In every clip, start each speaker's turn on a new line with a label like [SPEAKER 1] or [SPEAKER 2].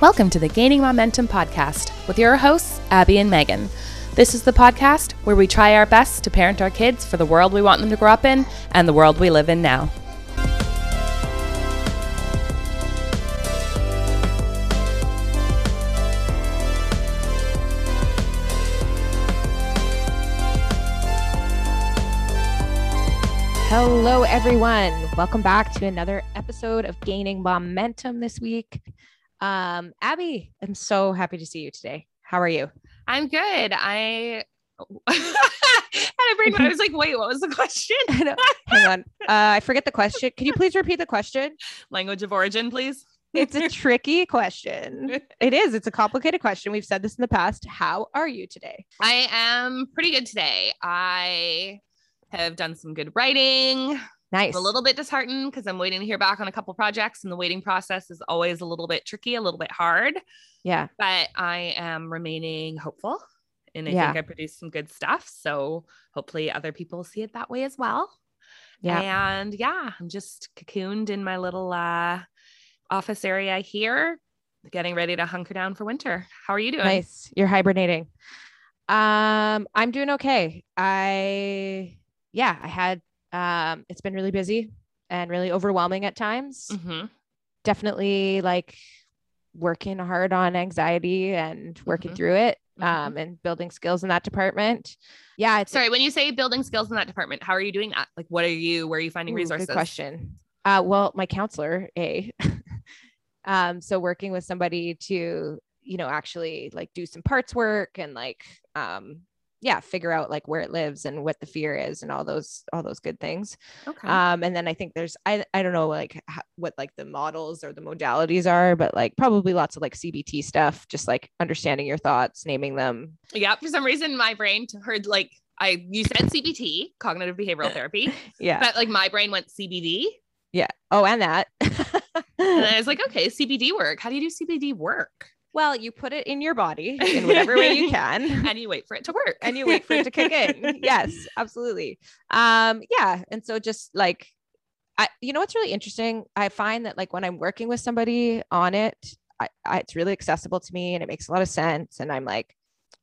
[SPEAKER 1] Welcome to the Gaining Momentum podcast with your hosts, Abby and Megan. This is the podcast where we try our best to parent our kids for the world we want them to grow up in and the world we live in now.
[SPEAKER 2] Hello, everyone. Welcome back to another episode of Gaining Momentum this week. Um, Abby, I'm so happy to see you today. How are you?
[SPEAKER 1] I'm good. I had a brain. But I was like, wait, what was the question?
[SPEAKER 2] Hang on. Uh, I forget the question. Can you please repeat the question?
[SPEAKER 1] Language of origin, please.
[SPEAKER 2] It's a tricky question. It is. It's a complicated question. We've said this in the past. How are you today?
[SPEAKER 1] I am pretty good today. I have done some good writing.
[SPEAKER 2] Nice.
[SPEAKER 1] I'm a little bit disheartened because I'm waiting to hear back on a couple projects, and the waiting process is always a little bit tricky, a little bit hard.
[SPEAKER 2] Yeah.
[SPEAKER 1] But I am remaining hopeful, and I
[SPEAKER 2] Yeah.
[SPEAKER 1] think I produced some good stuff. So hopefully, other people see it that way as well.
[SPEAKER 2] Yeah.
[SPEAKER 1] And yeah, I'm just cocooned in my little uh, office area here, getting ready to hunker down for winter. How are you doing?
[SPEAKER 2] Nice. You're hibernating. Um, I'm doing okay. I yeah, I had um it's been really busy and really overwhelming at times.
[SPEAKER 1] hmm
[SPEAKER 2] Definitely like working hard on anxiety and working
[SPEAKER 1] Mhm.
[SPEAKER 2] through it.
[SPEAKER 1] Mhm.
[SPEAKER 2] Um, and building skills in that department. Yeah,
[SPEAKER 1] Sorry, when you say building skills in that department, how are you doing that? Like, what are you? Where are you finding
[SPEAKER 2] Ooh,
[SPEAKER 1] resources?
[SPEAKER 2] Good question. Uh, well, my counselor, A. um, so working with somebody to, you know, actually like do some parts work and like, um, yeah, figure out like where it lives and what the fear is and all those all those good things.
[SPEAKER 1] Okay.
[SPEAKER 2] Um, and then I think there's I I don't know like ho- what like the models or the modalities are, but like probably lots of like CBT stuff, just like understanding your thoughts, naming them.
[SPEAKER 1] Yeah, for some reason my brain heard like I you said CBT, cognitive behavioral therapy,
[SPEAKER 2] Yeah,
[SPEAKER 1] but like my brain went CBD.
[SPEAKER 2] yeah. Oh, and that.
[SPEAKER 1] And I was like, okay, CBD work. How do you do CBD work?
[SPEAKER 2] Well, you put it in your body in whatever way you can.
[SPEAKER 1] And you wait for it to work.
[SPEAKER 2] and you wait for it to kick in. Yes, absolutely. Um, yeah. And so just like I you know what's really interesting? I find that like when I'm working with somebody on it, I, I it's really accessible to me and it makes a lot of sense. And I'm like,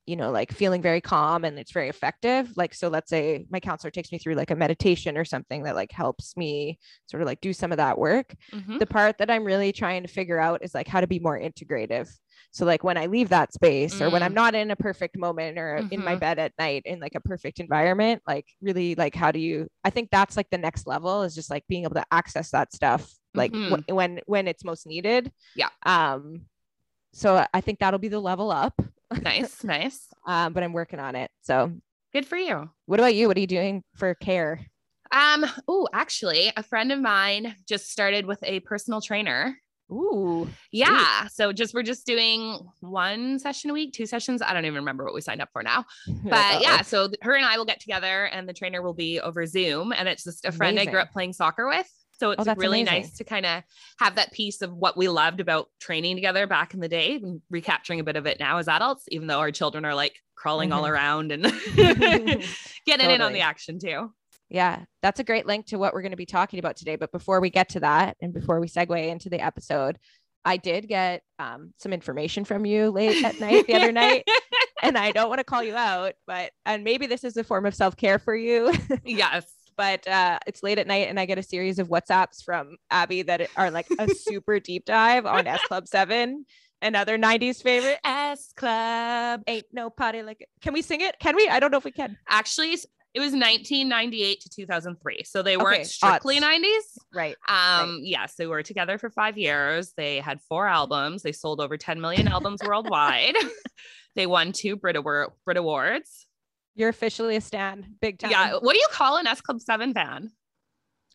[SPEAKER 2] you know, like feeling very calm and it's very effective. Like, so let's say my counselor takes me through like a meditation or something that like helps me sort of like do some of that work
[SPEAKER 1] Mhm.
[SPEAKER 2] the part that I'm really trying to figure out is like how to be more integrative. So like when I leave that space or when I'm
[SPEAKER 1] Mm.
[SPEAKER 2] not in a perfect moment or in my
[SPEAKER 1] Mhm.
[SPEAKER 2] bed at night in like a perfect environment, like really like how do you I think that's like the next level is just like being able to access that stuff like
[SPEAKER 1] Mhm.
[SPEAKER 2] wh- when when it's most needed.
[SPEAKER 1] Yeah.
[SPEAKER 2] Um so I think that'll be the level up.
[SPEAKER 1] Nice, nice.
[SPEAKER 2] Um but I'm working on it. So
[SPEAKER 1] Good for you.
[SPEAKER 2] what about you? What are you doing for care?
[SPEAKER 1] Um, oh, actually, a friend of mine just started with a personal trainer.
[SPEAKER 2] Ooh.
[SPEAKER 1] Yeah. So just we're just doing one session a week, two sessions. I don't even remember what we signed up for now. But yeah, so her and I will get together and the trainer will be over Zoom. And it's just a friend I grew up playing soccer with. So it's
[SPEAKER 2] Oh,
[SPEAKER 1] really
[SPEAKER 2] amazing.
[SPEAKER 1] nice to kind of have that piece of what we loved about training together back in the day and recapturing a bit of it now as adults, even though our children are like crawling all
[SPEAKER 2] Mhm.
[SPEAKER 1] around and getting in on the action too.
[SPEAKER 2] Yeah, that's a great link to what we're going to be talking about today. But before we get to that, and before we segue into the episode, I did get um, some information from you late at night the other night, and I don't want to call you out, but and maybe this is a form of self care for you.
[SPEAKER 1] yes.
[SPEAKER 2] But uh, it's late at night, and I get a series of WhatsApps from Abby that are like a super deep dive on S Club Seven, another '90s favorite.
[SPEAKER 1] S Club.
[SPEAKER 2] Ain't no party like it. Can we sing it? Can we? I don't know if we can.
[SPEAKER 1] Actually, it was 1998 to 2003. So they weren't
[SPEAKER 2] Okay,
[SPEAKER 1] strictly
[SPEAKER 2] odds.
[SPEAKER 1] 90s.
[SPEAKER 2] Right.
[SPEAKER 1] Um, yes, they were together for five years. They had four albums. They sold over 10 million albums worldwide. they won two Brit, Award- Brit Awards.
[SPEAKER 2] You're officially a stan, big time.
[SPEAKER 1] Yeah. What do you call an S Club 7 fan?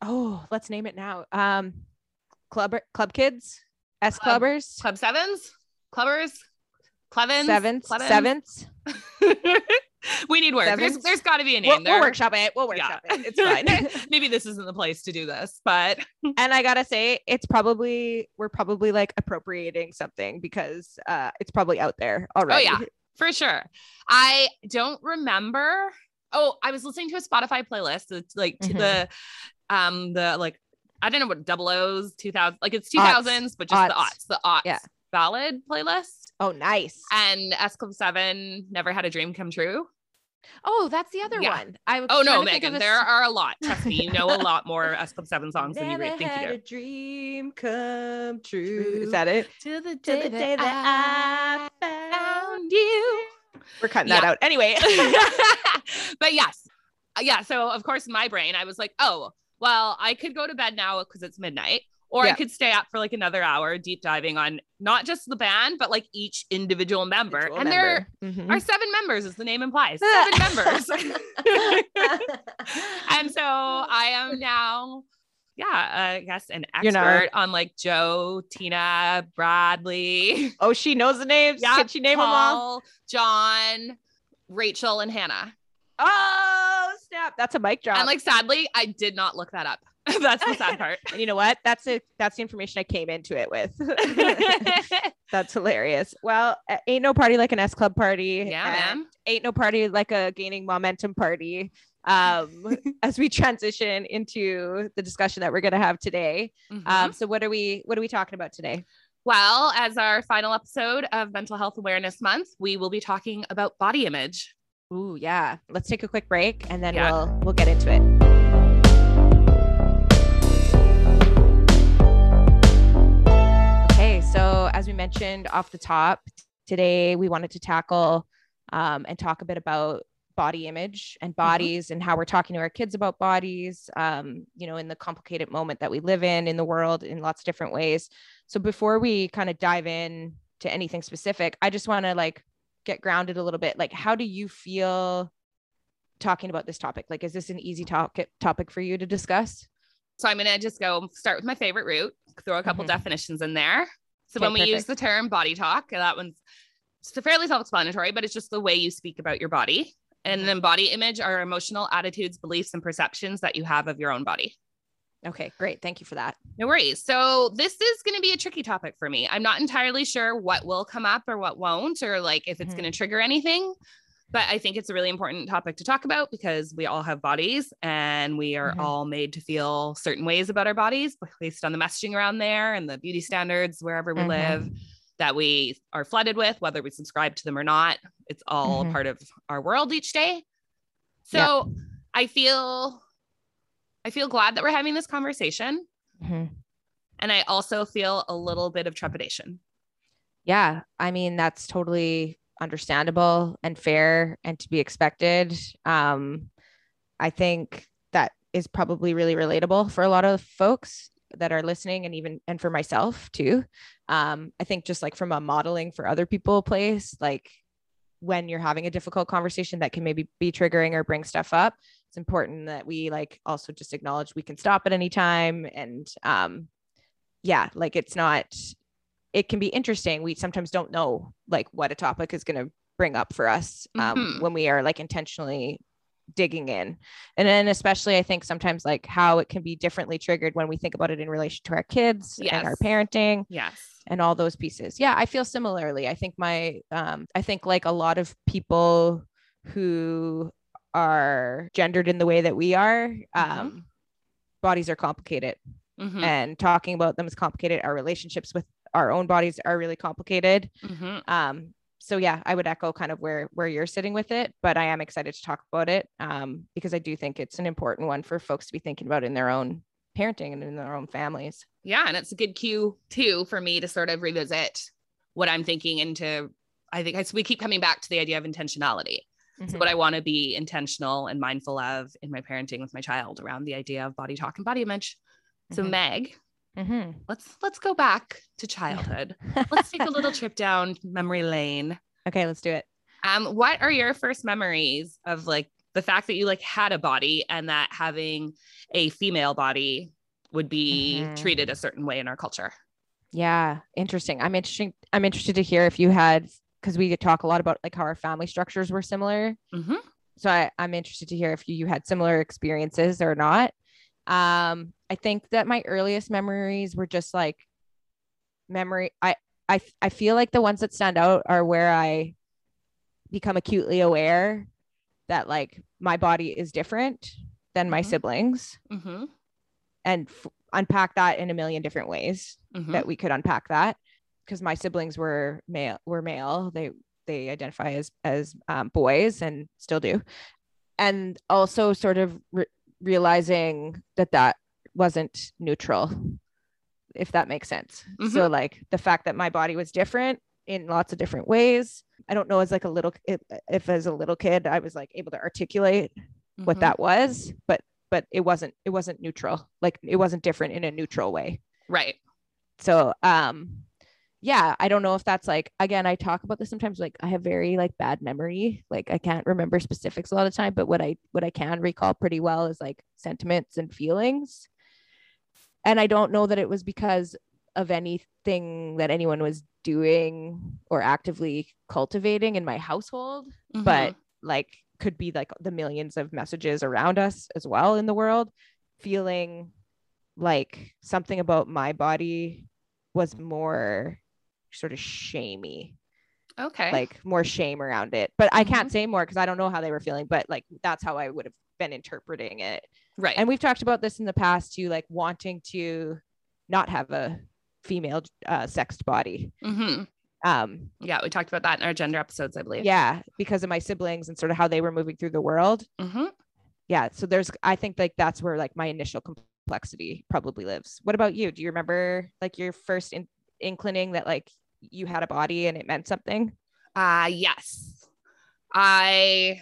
[SPEAKER 2] Oh, let's name it now. Um, club club kids, S
[SPEAKER 1] Club-
[SPEAKER 2] clubbers,
[SPEAKER 1] Club Sevens? Clubbers? Clevens?
[SPEAKER 2] sevenths,
[SPEAKER 1] Clevens?
[SPEAKER 2] sevenths.
[SPEAKER 1] we need words. There's, there's got to be a name
[SPEAKER 2] We'll,
[SPEAKER 1] there.
[SPEAKER 2] we'll workshop it. We'll workshop it. It's fine.
[SPEAKER 1] Maybe this isn't the place to do this, but
[SPEAKER 2] and I gotta say, it's probably we're probably like appropriating something because uh, it's probably out there already.
[SPEAKER 1] Oh yeah. For sure. I don't remember. Oh, I was listening to a Spotify playlist. It's like to
[SPEAKER 2] Mhm.
[SPEAKER 1] the um the like I don't know what double O's 2000 like it's
[SPEAKER 2] Aughts.
[SPEAKER 1] 2000s but just the
[SPEAKER 2] Aughts.
[SPEAKER 1] aughts the aughts.
[SPEAKER 2] Yeah.
[SPEAKER 1] ballad playlist.
[SPEAKER 2] Oh, nice.
[SPEAKER 1] And S Club 7 Never Had a Dream Come True.
[SPEAKER 2] Oh, that's the other
[SPEAKER 1] Yeah.
[SPEAKER 2] one. I was
[SPEAKER 1] Oh no,
[SPEAKER 2] to think of
[SPEAKER 1] Megan,
[SPEAKER 2] a
[SPEAKER 1] there
[SPEAKER 2] s-
[SPEAKER 1] are a lot. Trust me, you know a lot more S Club 7 songs than you
[SPEAKER 2] Never
[SPEAKER 1] really think
[SPEAKER 2] had
[SPEAKER 1] you
[SPEAKER 2] a
[SPEAKER 1] do.
[SPEAKER 2] dream come true. Is that it?
[SPEAKER 1] To the
[SPEAKER 2] To the day that I
[SPEAKER 1] found you.
[SPEAKER 2] We're cutting that out. Anyway.
[SPEAKER 1] but yes. Uh, Yeah. So of course my brain, I was like, oh, well, I could go to bed now because it's midnight. Or I could stay up for like another hour deep diving on not just the band, but like each individual member.
[SPEAKER 2] Individual
[SPEAKER 1] and there
[SPEAKER 2] member. Mhm.
[SPEAKER 1] are seven members, as the name implies. Seven members. and so I am now, yeah, I guess an expert on like Jo, Tina, Bradley,
[SPEAKER 2] oh, she knows the names.
[SPEAKER 1] Yeah,
[SPEAKER 2] Can she name them all?
[SPEAKER 1] Jon, Rachel, and Hannah.
[SPEAKER 2] Oh, snap. That's a mic drop.
[SPEAKER 1] And like, sadly, I did not look that up. That's the sad part.
[SPEAKER 2] And you know what? That's it. That's the information I came into it with. That's hilarious. Well, ain't no party like an S Club party.
[SPEAKER 1] yeah, man.
[SPEAKER 2] Ain't no party like a gaining momentum party. Um, as we transition into the discussion that we're going to have today.
[SPEAKER 1] Mhm.
[SPEAKER 2] Um, so what are we what are we talking about today?
[SPEAKER 1] well, as our final episode of Mental Health Awareness Month, we will be talking about body image.
[SPEAKER 2] Ooh, yeah. Let's take a quick break and then
[SPEAKER 1] Yeah.
[SPEAKER 2] we'll we'll get into it. As we mentioned off the top, today we wanted to tackle um, and talk a bit about body image and bodies and how we're talking to our kids about bodies, um, you know, in the complicated moment that we live in in the world in lots of different ways. So before we kind of dive in to anything specific, I just want to like get grounded a little bit. Like, how do you feel talking about this topic? Like, is this an easy topic topic for you to discuss?
[SPEAKER 1] So I'm going to just go start with my favorite route, throw a couple
[SPEAKER 2] Mhm.
[SPEAKER 1] definitions in there. So
[SPEAKER 2] Okay,
[SPEAKER 1] when we use the term body talk, that one's fairly self-explanatory, but it's just the way you speak about your body. And
[SPEAKER 2] Mhm.
[SPEAKER 1] then body image are emotional attitudes, beliefs, and perceptions that you have of your own body.
[SPEAKER 2] Okay, great. Thank you for that.
[SPEAKER 1] No worries. So this is going to be a tricky topic for me. I'm not entirely sure what will come up or what won't, or like if it's
[SPEAKER 2] Mhm.
[SPEAKER 1] going to trigger anything. But I think it's a really important topic to talk about because we all have bodies and we are
[SPEAKER 2] Mhm.
[SPEAKER 1] all made to feel certain ways about our bodies based on the messaging around there and the beauty standards wherever we
[SPEAKER 2] Mhm.
[SPEAKER 1] live that we are flooded with, whether we subscribe to them or not. It's all
[SPEAKER 2] Mhm.
[SPEAKER 1] part of our world each day. So I feel I feel glad that we're having this conversation.
[SPEAKER 2] Mhm.
[SPEAKER 1] And I also feel a little bit of trepidation.
[SPEAKER 2] Yeah, I mean that's totally understandable and fair and to be expected. Um, I think that is probably really relatable for a lot of folks that are listening, and even and for myself too. Um, I think just like from a modeling for other people place, like when you're having a difficult conversation that can maybe be triggering or bring stuff up, it's important that we like also just acknowledge we can stop at any time and um, yeah, like it's not it can be interesting. We sometimes don't know like what a topic is going to bring up for us um,
[SPEAKER 1] Mhm.
[SPEAKER 2] when we are like intentionally digging in. And then especially I think sometimes like how it can be differently triggered when we think about it in relation to our kids and our parenting
[SPEAKER 1] Yes.
[SPEAKER 2] and all those pieces. Yeah, I feel similarly. I think my um I think like a lot of people who are gendered in the way that we are um bodies are complicated
[SPEAKER 1] Mhm.
[SPEAKER 2] and talking about them is complicated. Our relationships with our own bodies are really complicated.
[SPEAKER 1] Mhm.
[SPEAKER 2] Um, so yeah, I would echo kind of where where you're sitting with it, but I am excited to talk about it um, because I do think it's an important one for folks to be thinking about in their own parenting and in their own families.
[SPEAKER 1] Yeah. And it's a good cue too for me to sort of revisit what I'm thinking and to, I think I, so we keep coming back to the idea of intentionality. So
[SPEAKER 2] Mhm.
[SPEAKER 1] what I want to be intentional and mindful of in my parenting with my child around the idea of body talk and body image. So
[SPEAKER 2] Mhm.
[SPEAKER 1] Meg,
[SPEAKER 2] Mhm.
[SPEAKER 1] let's let's go back to childhood. let's take a little trip down memory lane.
[SPEAKER 2] okay, let's do it.
[SPEAKER 1] Um, what are your first memories of like the fact that you like had a body and that having a female body would be
[SPEAKER 2] Mhm.
[SPEAKER 1] treated a certain way in our culture?
[SPEAKER 2] Yeah, interesting. I'm interesting. I'm interested to hear if you had because we could talk a lot about like how our family structures were similar.
[SPEAKER 1] Mhm.
[SPEAKER 2] So I, I'm interested to hear if you, you had similar experiences or not. Um, I think that my earliest memories were just like memory. I I I feel like the ones that stand out are where I become acutely aware that like my body is different than my
[SPEAKER 1] Mhm.
[SPEAKER 2] siblings
[SPEAKER 1] Mm-hmm.
[SPEAKER 2] and f- unpack that in a million different ways
[SPEAKER 1] Mm-hmm.
[SPEAKER 2] that we could unpack that because my siblings were male were male they they identify as as um, boys and still do and also sort of re- realizing that that wasn't neutral if that makes sense
[SPEAKER 1] Mhm.
[SPEAKER 2] so like the fact that my body was different in lots of different ways i don't know as like a little if, if as a little kid i was like able to articulate what
[SPEAKER 1] Mhm.
[SPEAKER 2] that was but but it wasn't it wasn't neutral like it wasn't different in a neutral way
[SPEAKER 1] right.
[SPEAKER 2] so um yeah i don't know if that's like again i talk about this sometimes like i have very like bad memory like i can't remember specifics a lot of time but what i what i can recall pretty well is like sentiments and feelings. And i don't know that it was because of anything that anyone was doing or actively cultivating in my household mm-hmm. but like could be like the millions of messages around us as well in the world feeling like something about my body was more sort of shamey
[SPEAKER 1] okay.
[SPEAKER 2] like more shame around it but i can't say more because i don't know how they were feeling but like that's how i would have been interpreting it
[SPEAKER 1] right.
[SPEAKER 2] and we've talked about this in the past too like wanting to not have a female uh, sexed body
[SPEAKER 1] Mhm.
[SPEAKER 2] um
[SPEAKER 1] Yeah, we talked about that in our gender episodes, I believe.
[SPEAKER 2] yeah because of my siblings and sort of how they were moving through the world
[SPEAKER 1] hmm
[SPEAKER 2] yeah so there's i think like that's where like my initial complexity probably lives what about you do you remember like your first in- inclining that like you had a body and it meant something
[SPEAKER 1] Uh yes. I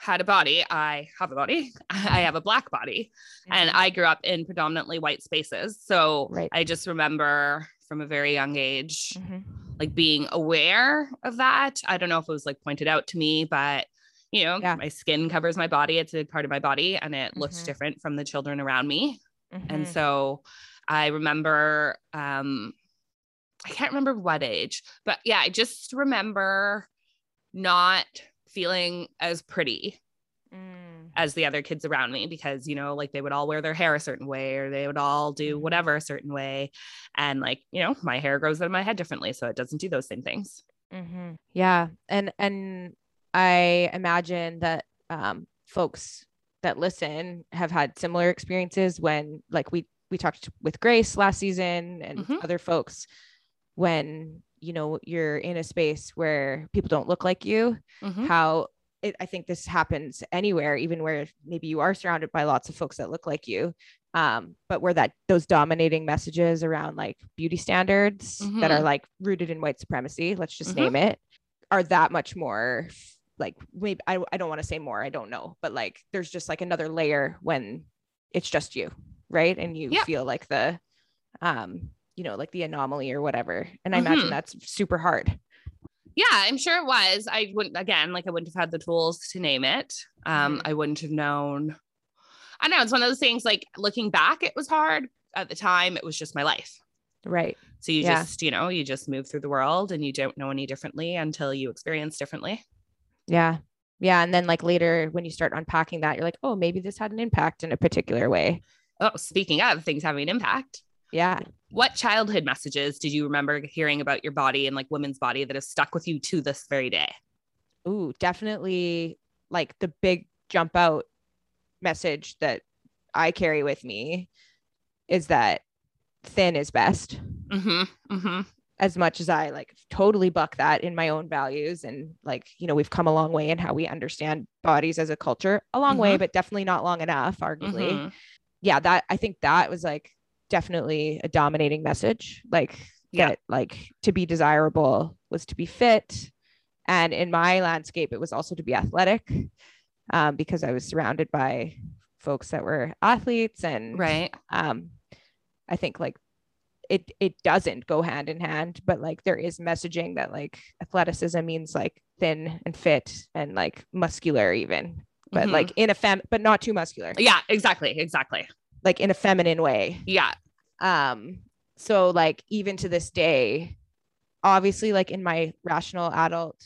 [SPEAKER 1] had a body. I have a body. I have a black body. And I grew up in predominantly white spaces. So
[SPEAKER 2] Right.
[SPEAKER 1] I just remember from a very young age,
[SPEAKER 2] Mhm.
[SPEAKER 1] like being aware of that. I don't know if it was like pointed out to me, but you know,
[SPEAKER 2] Yeah.
[SPEAKER 1] my skin covers my body. It's a part of my body and it looks
[SPEAKER 2] Mhm.
[SPEAKER 1] different from the children around me. And
[SPEAKER 2] Mhm.
[SPEAKER 1] so I remember, um, I can't remember what age, but yeah, I just remember not feeling as pretty
[SPEAKER 2] Mm.
[SPEAKER 1] as the other kids around me because, you know, like they would all wear their hair a certain way or they would all do
[SPEAKER 2] Mhm.
[SPEAKER 1] whatever a certain way. And like, you know, my hair grows out of my head differently. So it doesn't do those same things.
[SPEAKER 2] Mhm. yeah and and i imagine that um folks that listen have had similar experiences when like we we talked with grace last season and
[SPEAKER 1] Mhm.
[SPEAKER 2] other folks when you know you're in a space where people don't look like you
[SPEAKER 1] Mhm.
[SPEAKER 2] how it, I think this happens anywhere, even where maybe you are surrounded by lots of folks that look like you. Um, but where that those dominating messages around like beauty standards that are
[SPEAKER 1] Mhm.
[SPEAKER 2] like rooted in white supremacy, let's just
[SPEAKER 1] Mhm.
[SPEAKER 2] name it, are that much more like maybe I, I don't want to say more, I don't know, but like there's just like another layer when it's just you, right? And you
[SPEAKER 1] Yeah.
[SPEAKER 2] feel like the um, you know, like the anomaly or whatever. And I imagine
[SPEAKER 1] Mhm.
[SPEAKER 2] that's super hard.
[SPEAKER 1] Yeah, I'm sure it was. I wouldn't again, like I wouldn't have had the tools to name it. Um. I wouldn't have known. I know it's one of those things like looking back, it was hard. At the time, it was just my life.
[SPEAKER 2] Right.
[SPEAKER 1] So you
[SPEAKER 2] Yeah.
[SPEAKER 1] just, you know, you just move through the world and you don't know any differently until you experience differently.
[SPEAKER 2] Yeah. Yeah. And then like later when you start unpacking that, you're like, oh, maybe this had an impact in a particular way.
[SPEAKER 1] Oh, speaking of things having an impact,
[SPEAKER 2] Yeah.
[SPEAKER 1] What childhood messages did you remember hearing about your body and like women's body that have stuck with you to this very day?
[SPEAKER 2] Ooh, definitely like the big jump out message that I carry with me is that thin is best.
[SPEAKER 1] Mm-hmm. Mm-hmm.
[SPEAKER 2] As much as I like totally buck that in my own values and like, you know, we've come a long way in how we understand bodies as a culture. A long way,
[SPEAKER 1] Mhm.
[SPEAKER 2] but definitely not long enough, arguably.
[SPEAKER 1] Mhm.
[SPEAKER 2] yeah that i think that was like definitely a dominating message like
[SPEAKER 1] Yeah.
[SPEAKER 2] that like to be desirable was to be fit and in my landscape it was also to be athletic um, because i was surrounded by folks that were athletes and
[SPEAKER 1] Right.
[SPEAKER 2] um, i think like it it doesn't go hand in hand but like there is messaging that like athleticism means like thin and fit and like muscular even but
[SPEAKER 1] Mhm.
[SPEAKER 2] like in a fem but not too muscular
[SPEAKER 1] Yeah, exactly. Exactly.
[SPEAKER 2] Like in a feminine way
[SPEAKER 1] Yeah.
[SPEAKER 2] um so like even to this day obviously like in my rational adult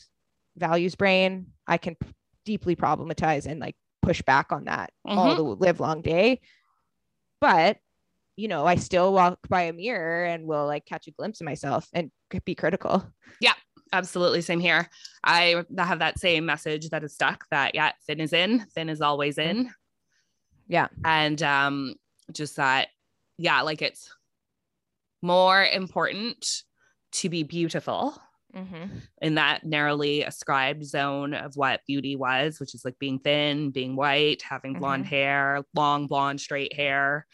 [SPEAKER 2] values brain i can p- deeply problematize and like push back on that all
[SPEAKER 1] Mhm.
[SPEAKER 2] the live long day but you know i still walk by a mirror and will like catch a glimpse of myself and be critical Yeah,
[SPEAKER 1] Absolutely. Same here. I have that same message that is stuck that, yeah, thin is in, thin is always in.
[SPEAKER 2] Yeah.
[SPEAKER 1] And um, just that, yeah, like it's more important to be beautiful
[SPEAKER 2] Mm-hmm.
[SPEAKER 1] in that narrowly ascribed zone of what beauty was, which is like being thin, being white, having blonde hair, long blonde straight hair,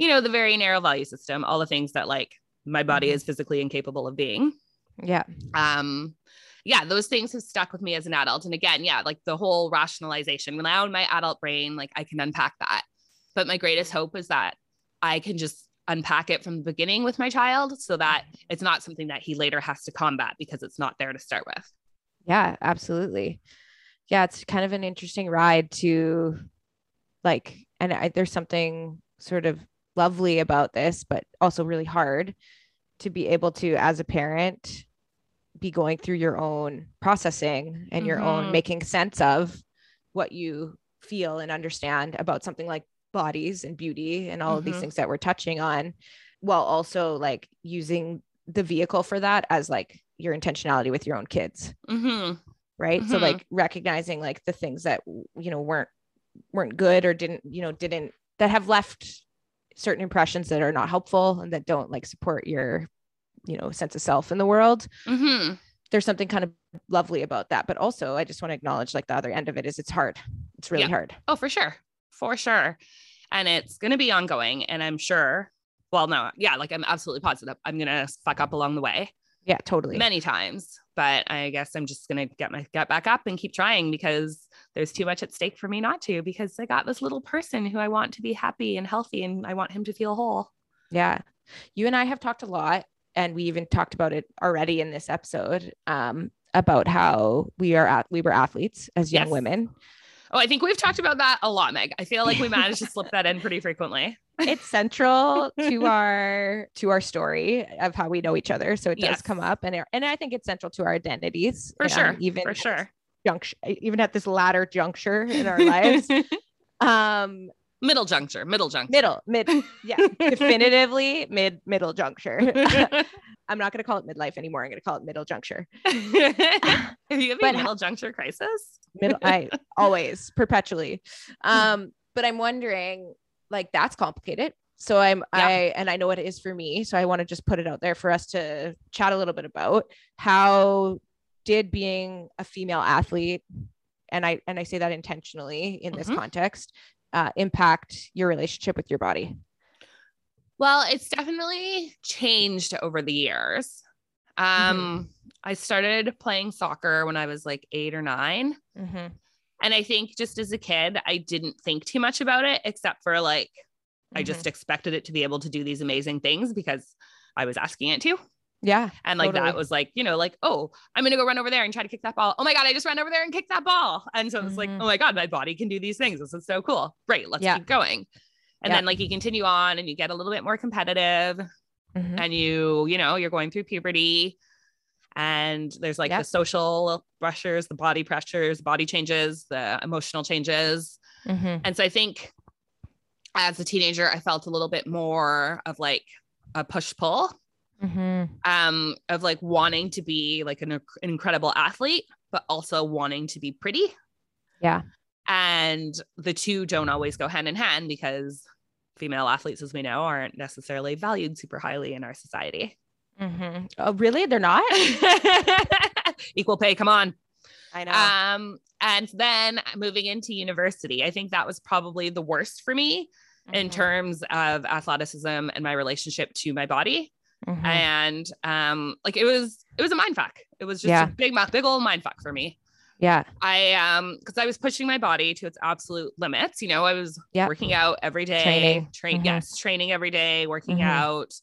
[SPEAKER 1] you know, the very narrow value system, all the things that like my body
[SPEAKER 2] Mhm.
[SPEAKER 1] is physically incapable of being.
[SPEAKER 2] Yeah.
[SPEAKER 1] Um yeah, those things have stuck with me as an adult. And again, yeah, like the whole rationalization. Now in my adult brain, like I can unpack that. But my greatest hope is that I can just unpack it from the beginning with my child so that it's not something that he later has to combat because it's not there to start with.
[SPEAKER 2] Yeah, absolutely. Yeah, it's kind of an interesting ride to like, and I, there's something sort of lovely about this, but also really hard to be able to, as a parent, be going through your own processing and your own
[SPEAKER 1] Mhm.
[SPEAKER 2] making sense of what you feel and understand about something like bodies and beauty and all of these
[SPEAKER 1] Mhm.
[SPEAKER 2] things that we're touching on, while also like using the vehicle for that as like your intentionality with your own kids
[SPEAKER 1] hmm
[SPEAKER 2] right so
[SPEAKER 1] Mhm.
[SPEAKER 2] like recognizing like the things that you know weren't weren't good or didn't you know didn't that have left certain impressions that are not helpful and that don't like support your you know sense of self in the world
[SPEAKER 1] hmm
[SPEAKER 2] there's something kind of lovely about that but also i just want to acknowledge like the other end of it is it's hard it's really
[SPEAKER 1] Yeah.
[SPEAKER 2] hard
[SPEAKER 1] Oh, for sure. For sure. And it's going to be ongoing. And I'm sure, well, no, yeah, like I'm absolutely positive I'm going to fuck up along the way
[SPEAKER 2] yeah totally
[SPEAKER 1] many times. But I guess I'm just going to get my get back up and keep trying because there's too much at stake for me not to because I got this little person who I want to be happy and healthy and I want him to feel whole.
[SPEAKER 2] Yeah. You and I have talked a lot, and we even talked about it already in this episode um, about how we are at we were athletes as young
[SPEAKER 1] Yes.
[SPEAKER 2] women.
[SPEAKER 1] Oh, I think we've talked about that a lot, Meg. I feel like we managed to slip that in pretty frequently.
[SPEAKER 2] It's central to our to our story of how we know each other. So it does
[SPEAKER 1] Yes.
[SPEAKER 2] come up, and it- and I think it's central to our identities
[SPEAKER 1] For
[SPEAKER 2] um,
[SPEAKER 1] sure.
[SPEAKER 2] even
[SPEAKER 1] for sure.
[SPEAKER 2] juncture, even at this latter juncture in our lives. Um,
[SPEAKER 1] middle juncture, middle juncture.
[SPEAKER 2] middle, mid, yeah, definitively mid middle juncture. I'm not going to call it midlife anymore. I'm going to call it middle juncture.
[SPEAKER 1] Have you have
[SPEAKER 2] But
[SPEAKER 1] a middle juncture crisis?
[SPEAKER 2] middle i always perpetually um but i'm wondering like that's complicated so i'm
[SPEAKER 1] Yeah.
[SPEAKER 2] i and i know what it is for me so i want to just put it out there for us to chat a little bit about how did being a female athlete and i and i say that intentionally in this
[SPEAKER 1] Mhm.
[SPEAKER 2] context uh, impact your relationship with your body
[SPEAKER 1] Well, it's definitely changed over the years. Um, I started playing soccer when I was like eight or nine.
[SPEAKER 2] mm-hmm.
[SPEAKER 1] And I think just as a kid, I didn't think too much about it, except for like, I just expected it to be able to do these amazing things because I was asking it to.
[SPEAKER 2] Yeah
[SPEAKER 1] And like
[SPEAKER 2] Totally.
[SPEAKER 1] that was like, you know, like, oh, I'm gonna go run over there and try to kick that ball. Oh my God, I just ran over there and kicked that ball. And so it's like,
[SPEAKER 2] Mhm.
[SPEAKER 1] oh my God, my body can do these things. This is so cool. Great, let's
[SPEAKER 2] Yeah.
[SPEAKER 1] keep going. And
[SPEAKER 2] Yeah.
[SPEAKER 1] then like you continue on and you get a little bit more competitive
[SPEAKER 2] Mhm.
[SPEAKER 1] and you, you know, you're going through puberty and there's like
[SPEAKER 2] Yeah.
[SPEAKER 1] the social pressures, the body pressures, body changes, the emotional changes.
[SPEAKER 2] Mhm.
[SPEAKER 1] And so I think as a teenager, I felt a little bit more of like a push pull
[SPEAKER 2] Mhm.
[SPEAKER 1] um of like wanting to be like an, an incredible athlete but also wanting to be pretty
[SPEAKER 2] Yeah.
[SPEAKER 1] and the two don't always go hand in hand because female athletes as we know aren't necessarily valued super highly in our society
[SPEAKER 2] Mm-hmm. oh really they're not
[SPEAKER 1] equal pay come on
[SPEAKER 2] i know
[SPEAKER 1] um and then moving into university i think that was probably the worst for me in
[SPEAKER 2] Mhm.
[SPEAKER 1] terms of athleticism and my relationship to my body
[SPEAKER 2] Mhm.
[SPEAKER 1] and um like it was it was a mind fuck it was just
[SPEAKER 2] Yeah.
[SPEAKER 1] a big big old mind fuck for me
[SPEAKER 2] yeah
[SPEAKER 1] i um because i was pushing my body to its absolute limits you know i was
[SPEAKER 2] Yeah.
[SPEAKER 1] working out every day
[SPEAKER 2] Training.
[SPEAKER 1] train
[SPEAKER 2] Mhm.
[SPEAKER 1] yes training every day working
[SPEAKER 2] Mhm.
[SPEAKER 1] out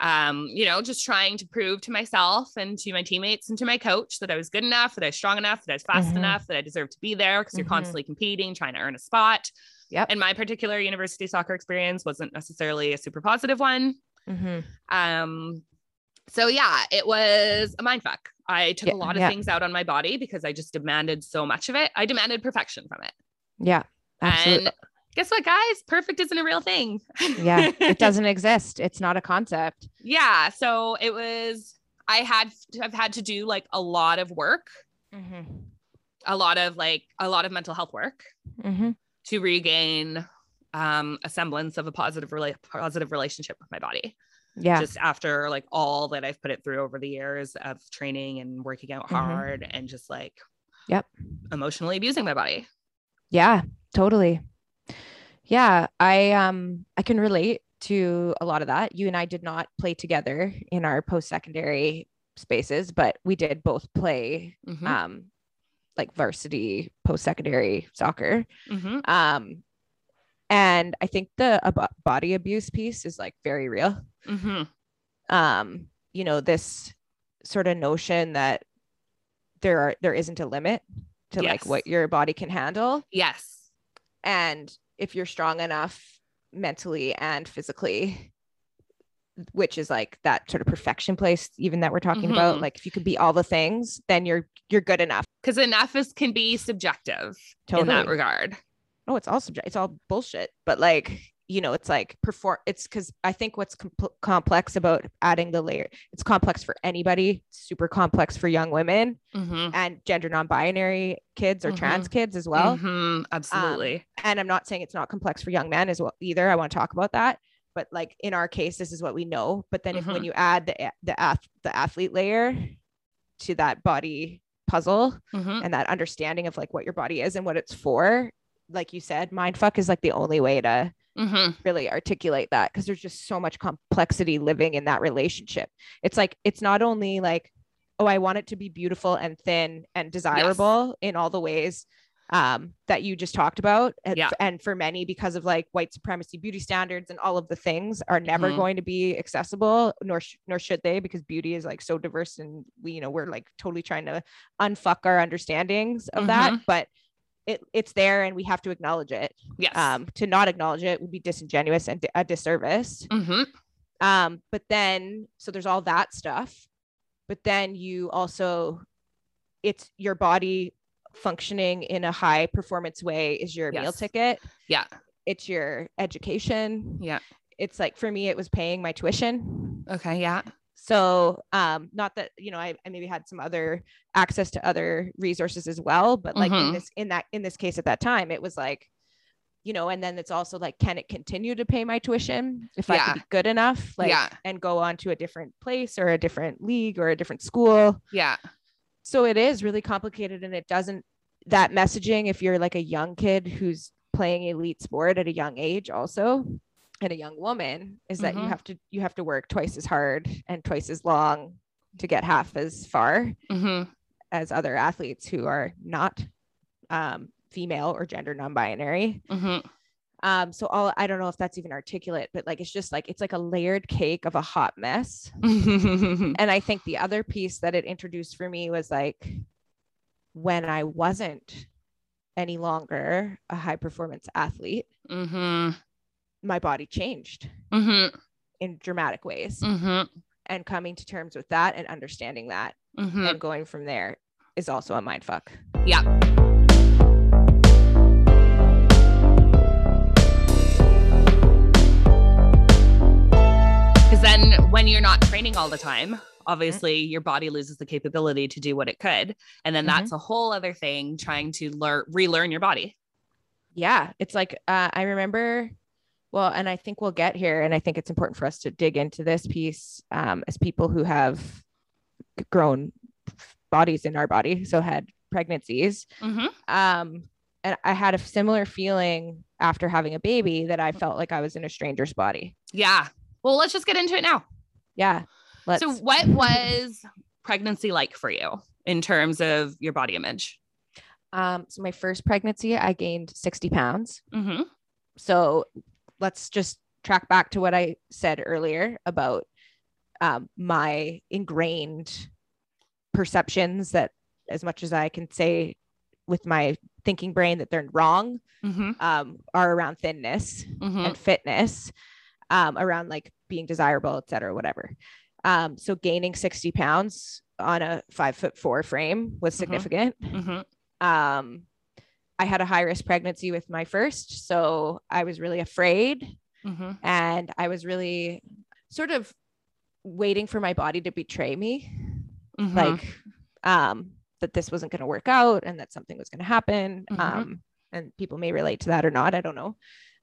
[SPEAKER 1] um you know just trying to prove to myself and to my teammates and to my coach that i was good enough that i was strong enough that i was fast
[SPEAKER 2] Mhm.
[SPEAKER 1] enough that i deserved to be there because you're
[SPEAKER 2] Mhm.
[SPEAKER 1] constantly competing trying to earn a spot
[SPEAKER 2] Yeah.
[SPEAKER 1] and my particular university soccer experience wasn't necessarily a super positive one
[SPEAKER 2] Mhm.
[SPEAKER 1] um, so yeah, it was a mind fuck. I took
[SPEAKER 2] Yeah,
[SPEAKER 1] a lot of
[SPEAKER 2] yeah.
[SPEAKER 1] things out on my body because I just demanded so much of it. I demanded perfection from it.
[SPEAKER 2] yeah absolutely
[SPEAKER 1] And guess what, guys? Perfect isn't a real thing.
[SPEAKER 2] yeah it doesn't exist it's not a concept
[SPEAKER 1] yeah. So it was, I had, I've had to do like a lot of work, mm-hmm. a lot of like, a lot of mental health work
[SPEAKER 2] Mm-hmm.
[SPEAKER 1] to regain um, a semblance of a positive, rela- positive relationship with my body.
[SPEAKER 2] Yeah.
[SPEAKER 1] Just after like all that I've put it through over the years of training and working out
[SPEAKER 2] Mhm.
[SPEAKER 1] hard and just like,
[SPEAKER 2] Yep.
[SPEAKER 1] emotionally abusing my body.
[SPEAKER 2] Yeah, totally. Yeah, I um I can relate to a lot of that. You and I did not play together in our post-secondary spaces, but we did both play
[SPEAKER 1] Mhm.
[SPEAKER 2] um like varsity post-secondary soccer.
[SPEAKER 1] Mhm.
[SPEAKER 2] Um and I think the ab- body abuse piece is like very real.
[SPEAKER 1] Mhm.
[SPEAKER 2] Um you know this sort of notion that there are there isn't a limit to like what your body can handle
[SPEAKER 1] Yes.
[SPEAKER 2] and if you're strong enough mentally and physically which is like that sort of perfection place even that we're talking about
[SPEAKER 1] Mhm.
[SPEAKER 2] like if you could be all the things then you're you're good enough
[SPEAKER 1] Because enough is can be subjective in that regard.
[SPEAKER 2] Oh it's all subject it's all bullshit but like you know it's like perform it's because i think what's com- complex about adding the layer it's complex for anybody super complex for young women
[SPEAKER 1] Mhm.
[SPEAKER 2] and gender non-binary kids or trans kids as well
[SPEAKER 1] Mhm. Absolutely.
[SPEAKER 2] and I'm not saying it's not complex for young men as well either. I want to talk about that, but like in our case, this is what we know. But then if when
[SPEAKER 1] Mhm.
[SPEAKER 2] you add the the ath- the athlete layer to that body puzzle
[SPEAKER 1] Mhm.
[SPEAKER 2] and that understanding of like what your body is and what it's for, like you said, mindfuck is like the only way to
[SPEAKER 1] Mhm.
[SPEAKER 2] really articulate that because there's just so much complexity living in that relationship. It's like it's not only like, oh, I want it to be beautiful and thin and desirable in all the ways um, that you just talked about. And,
[SPEAKER 1] Yeah.
[SPEAKER 2] and for many, because of like white supremacy beauty standards and all of the things are never
[SPEAKER 1] Mhm.
[SPEAKER 2] going to be accessible, nor sh- nor should they, because beauty is like so diverse and we, you know, we're like totally trying to unfuck our understandings of that. But it, it's there and we have to acknowledge it
[SPEAKER 1] Yes.
[SPEAKER 2] um, to not acknowledge it would be disingenuous and a disservice.
[SPEAKER 1] Mhm.
[SPEAKER 2] Um, but then, so there's all that stuff, but then you also, it's your body functioning in a high performance way is your meal ticket.
[SPEAKER 1] Yeah.
[SPEAKER 2] It's your education.
[SPEAKER 1] Yeah.
[SPEAKER 2] It's like for me, it was paying my tuition.
[SPEAKER 1] Okay. Yeah.
[SPEAKER 2] So, um, not that you know, I, I maybe had some other access to other resources as well, but like in
[SPEAKER 1] Mhm.
[SPEAKER 2] this in that in this case at that time, it was like, you know, and then it's also like, can it continue to pay my tuition if I
[SPEAKER 1] Yeah.
[SPEAKER 2] can be good enough, like,
[SPEAKER 1] Yeah.
[SPEAKER 2] and go on to a different place or a different league or a different school?
[SPEAKER 1] Yeah.
[SPEAKER 2] So it is really complicated, and it doesn't that messaging if you're like a young kid who's playing elite sport at a young age also and a young woman is that you
[SPEAKER 1] Mhm.
[SPEAKER 2] have to you have to work twice as hard and twice as long to get half as far
[SPEAKER 1] Mhm.
[SPEAKER 2] as other athletes who are not um, female or gender non-binary
[SPEAKER 1] Mhm.
[SPEAKER 2] um so all i don't know if that's even articulate but like it's just like it's like a layered cake of a hot mess and I think the other piece that it introduced for me was like when I wasn't any longer a high performance athlete,
[SPEAKER 1] Mhm.
[SPEAKER 2] My body changed
[SPEAKER 1] Mhm.
[SPEAKER 2] in dramatic ways.
[SPEAKER 1] Mhm.
[SPEAKER 2] And coming to terms with that and understanding that
[SPEAKER 1] Mhm.
[SPEAKER 2] and going from there is also a mind fuck.
[SPEAKER 1] Yeah. Because then when you're not training all the time, obviously your body loses the capability to do what it could. And then that's a whole other thing trying to learn, relearn your body.
[SPEAKER 2] Yeah. It's like, uh, I remember, well, and I think we'll get here. And I think it's important for us to dig into this piece um, as people who have grown bodies in our body, so had pregnancies.
[SPEAKER 1] Mhm.
[SPEAKER 2] um and i had a similar feeling after having a baby that i felt like i was in a stranger's body
[SPEAKER 1] Yeah. Well, let's just get into it now.
[SPEAKER 2] yeah let's
[SPEAKER 1] So, what was pregnancy like for you in terms of your body image?
[SPEAKER 2] um so my first pregnancy i gained 60 pounds
[SPEAKER 1] Mm-hmm.
[SPEAKER 2] so let's just track back to what i said earlier about um, my ingrained perceptions that as much as i can say with my thinking brain that they're wrong
[SPEAKER 1] Mm-hmm.
[SPEAKER 2] um, are around thinness
[SPEAKER 1] Mm-hmm.
[SPEAKER 2] and fitness um, around like being desirable, et cetera, whatever. Um, so gaining 60 pounds on a five foot four frame was
[SPEAKER 1] Mhm.
[SPEAKER 2] significant.
[SPEAKER 1] Mm-hmm.
[SPEAKER 2] I had a high risk pregnancy with my first. So I was really afraid
[SPEAKER 1] Mm-hmm.
[SPEAKER 2] and I was really sort of waiting for my body to betray me.
[SPEAKER 1] Mm-hmm.
[SPEAKER 2] Like, um, that this wasn't going to work out and that something was going to happen.
[SPEAKER 1] Mhm.
[SPEAKER 2] Um, and people may relate to that or not. I don't know.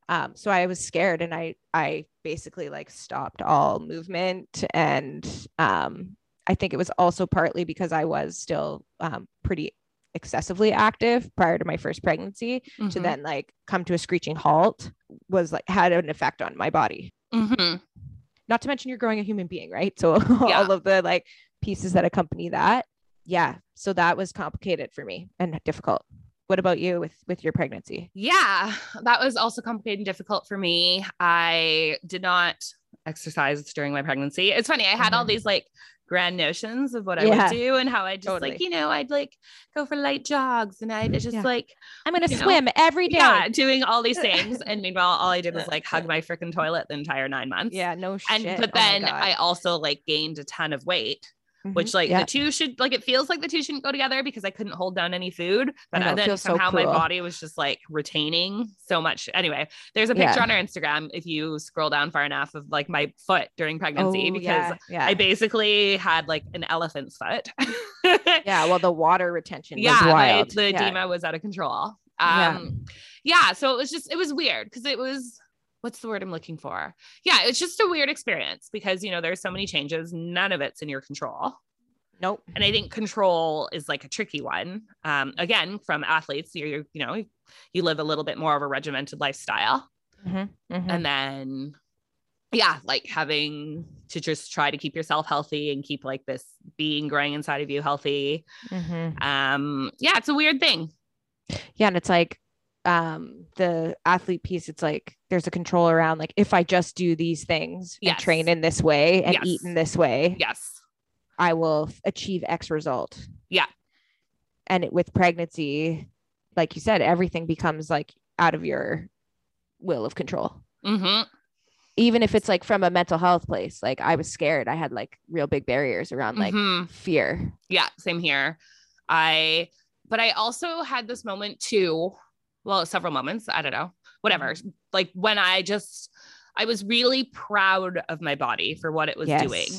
[SPEAKER 2] Um, so I was scared and I I basically like stopped all movement and um I think it was also partly because I was still um, pretty excessively active prior to my first pregnancy to
[SPEAKER 1] Mhm.
[SPEAKER 2] then like come to a screeching halt was like had an effect on my body
[SPEAKER 1] Mhm.
[SPEAKER 2] not to mention you're growing a human being right so
[SPEAKER 1] Yeah.
[SPEAKER 2] all of the like pieces that accompany that yeah so that was complicated for me and difficult what about you with with your pregnancy
[SPEAKER 1] Yeah, that was also complicated and difficult for me. I did not exercise during my pregnancy. It's funny, I had all
[SPEAKER 2] Mhm.
[SPEAKER 1] these like grand notions of what I
[SPEAKER 2] Yeah.
[SPEAKER 1] would do and how I just
[SPEAKER 2] Totally.
[SPEAKER 1] like, you know, I'd like go for light jogs and I'd just
[SPEAKER 2] Yeah.
[SPEAKER 1] like,
[SPEAKER 2] i'm gonna
[SPEAKER 1] You know,
[SPEAKER 2] swim every day
[SPEAKER 1] yeah, doing all these things. And meanwhile, all I did was like hug my freaking toilet the entire nine months.
[SPEAKER 2] yeah no shit
[SPEAKER 1] And but
[SPEAKER 2] Oh
[SPEAKER 1] then
[SPEAKER 2] God.
[SPEAKER 1] I also like gained a ton of weight,
[SPEAKER 2] Mhm.
[SPEAKER 1] which like
[SPEAKER 2] yeah.
[SPEAKER 1] the two should like it feels like the two shouldn't go together because I couldn't hold down any food. But
[SPEAKER 2] know,
[SPEAKER 1] then
[SPEAKER 2] feels so
[SPEAKER 1] somehow my body was just like retaining so much. Anyway, there's a picture
[SPEAKER 2] Yeah.
[SPEAKER 1] on our Instagram if you scroll down far enough of like my foot during pregnancy
[SPEAKER 2] Oh,
[SPEAKER 1] because
[SPEAKER 2] yeah.
[SPEAKER 1] I basically had like an elephant's foot.
[SPEAKER 2] yeah well the water retention
[SPEAKER 1] yeah,
[SPEAKER 2] was
[SPEAKER 1] my-
[SPEAKER 2] wild
[SPEAKER 1] the edema was out of control.
[SPEAKER 2] Yeah.
[SPEAKER 1] Um, yeah. so it was just it was weird because it was what's the word I'm looking for? Yeah, it's just a weird experience because you know there's so many changes, none of it's in your control.
[SPEAKER 2] nope
[SPEAKER 1] And I think control is like a tricky one. Um, again, from athletes, you're you know you live a little bit more of a regimented lifestyle,
[SPEAKER 2] Mhm, mhm.
[SPEAKER 1] and then yeah, like having to just try to keep yourself healthy and keep like this being growing inside of you healthy.
[SPEAKER 2] Mhm.
[SPEAKER 1] Um, yeah, it's a weird thing.
[SPEAKER 2] yeah and it's like um the athlete piece it's like there's a control around like if i just do these things and train in this way and
[SPEAKER 1] Yes.
[SPEAKER 2] eat in this way
[SPEAKER 1] Yes.
[SPEAKER 2] i will achieve x result
[SPEAKER 1] Yeah.
[SPEAKER 2] and it, with pregnancy like you said everything becomes like out of your will of control
[SPEAKER 1] mm-hmm.
[SPEAKER 2] even if it's like from a mental health place like i was scared i had like real big barriers around like
[SPEAKER 1] Mhm.
[SPEAKER 2] fear
[SPEAKER 1] Yeah, same here. I, but I also had this moment too. Well, several moments. I don't know. Whatever. Mm-hmm. Like when I just, I was really proud of my body for what it was
[SPEAKER 2] Yes,
[SPEAKER 1] doing.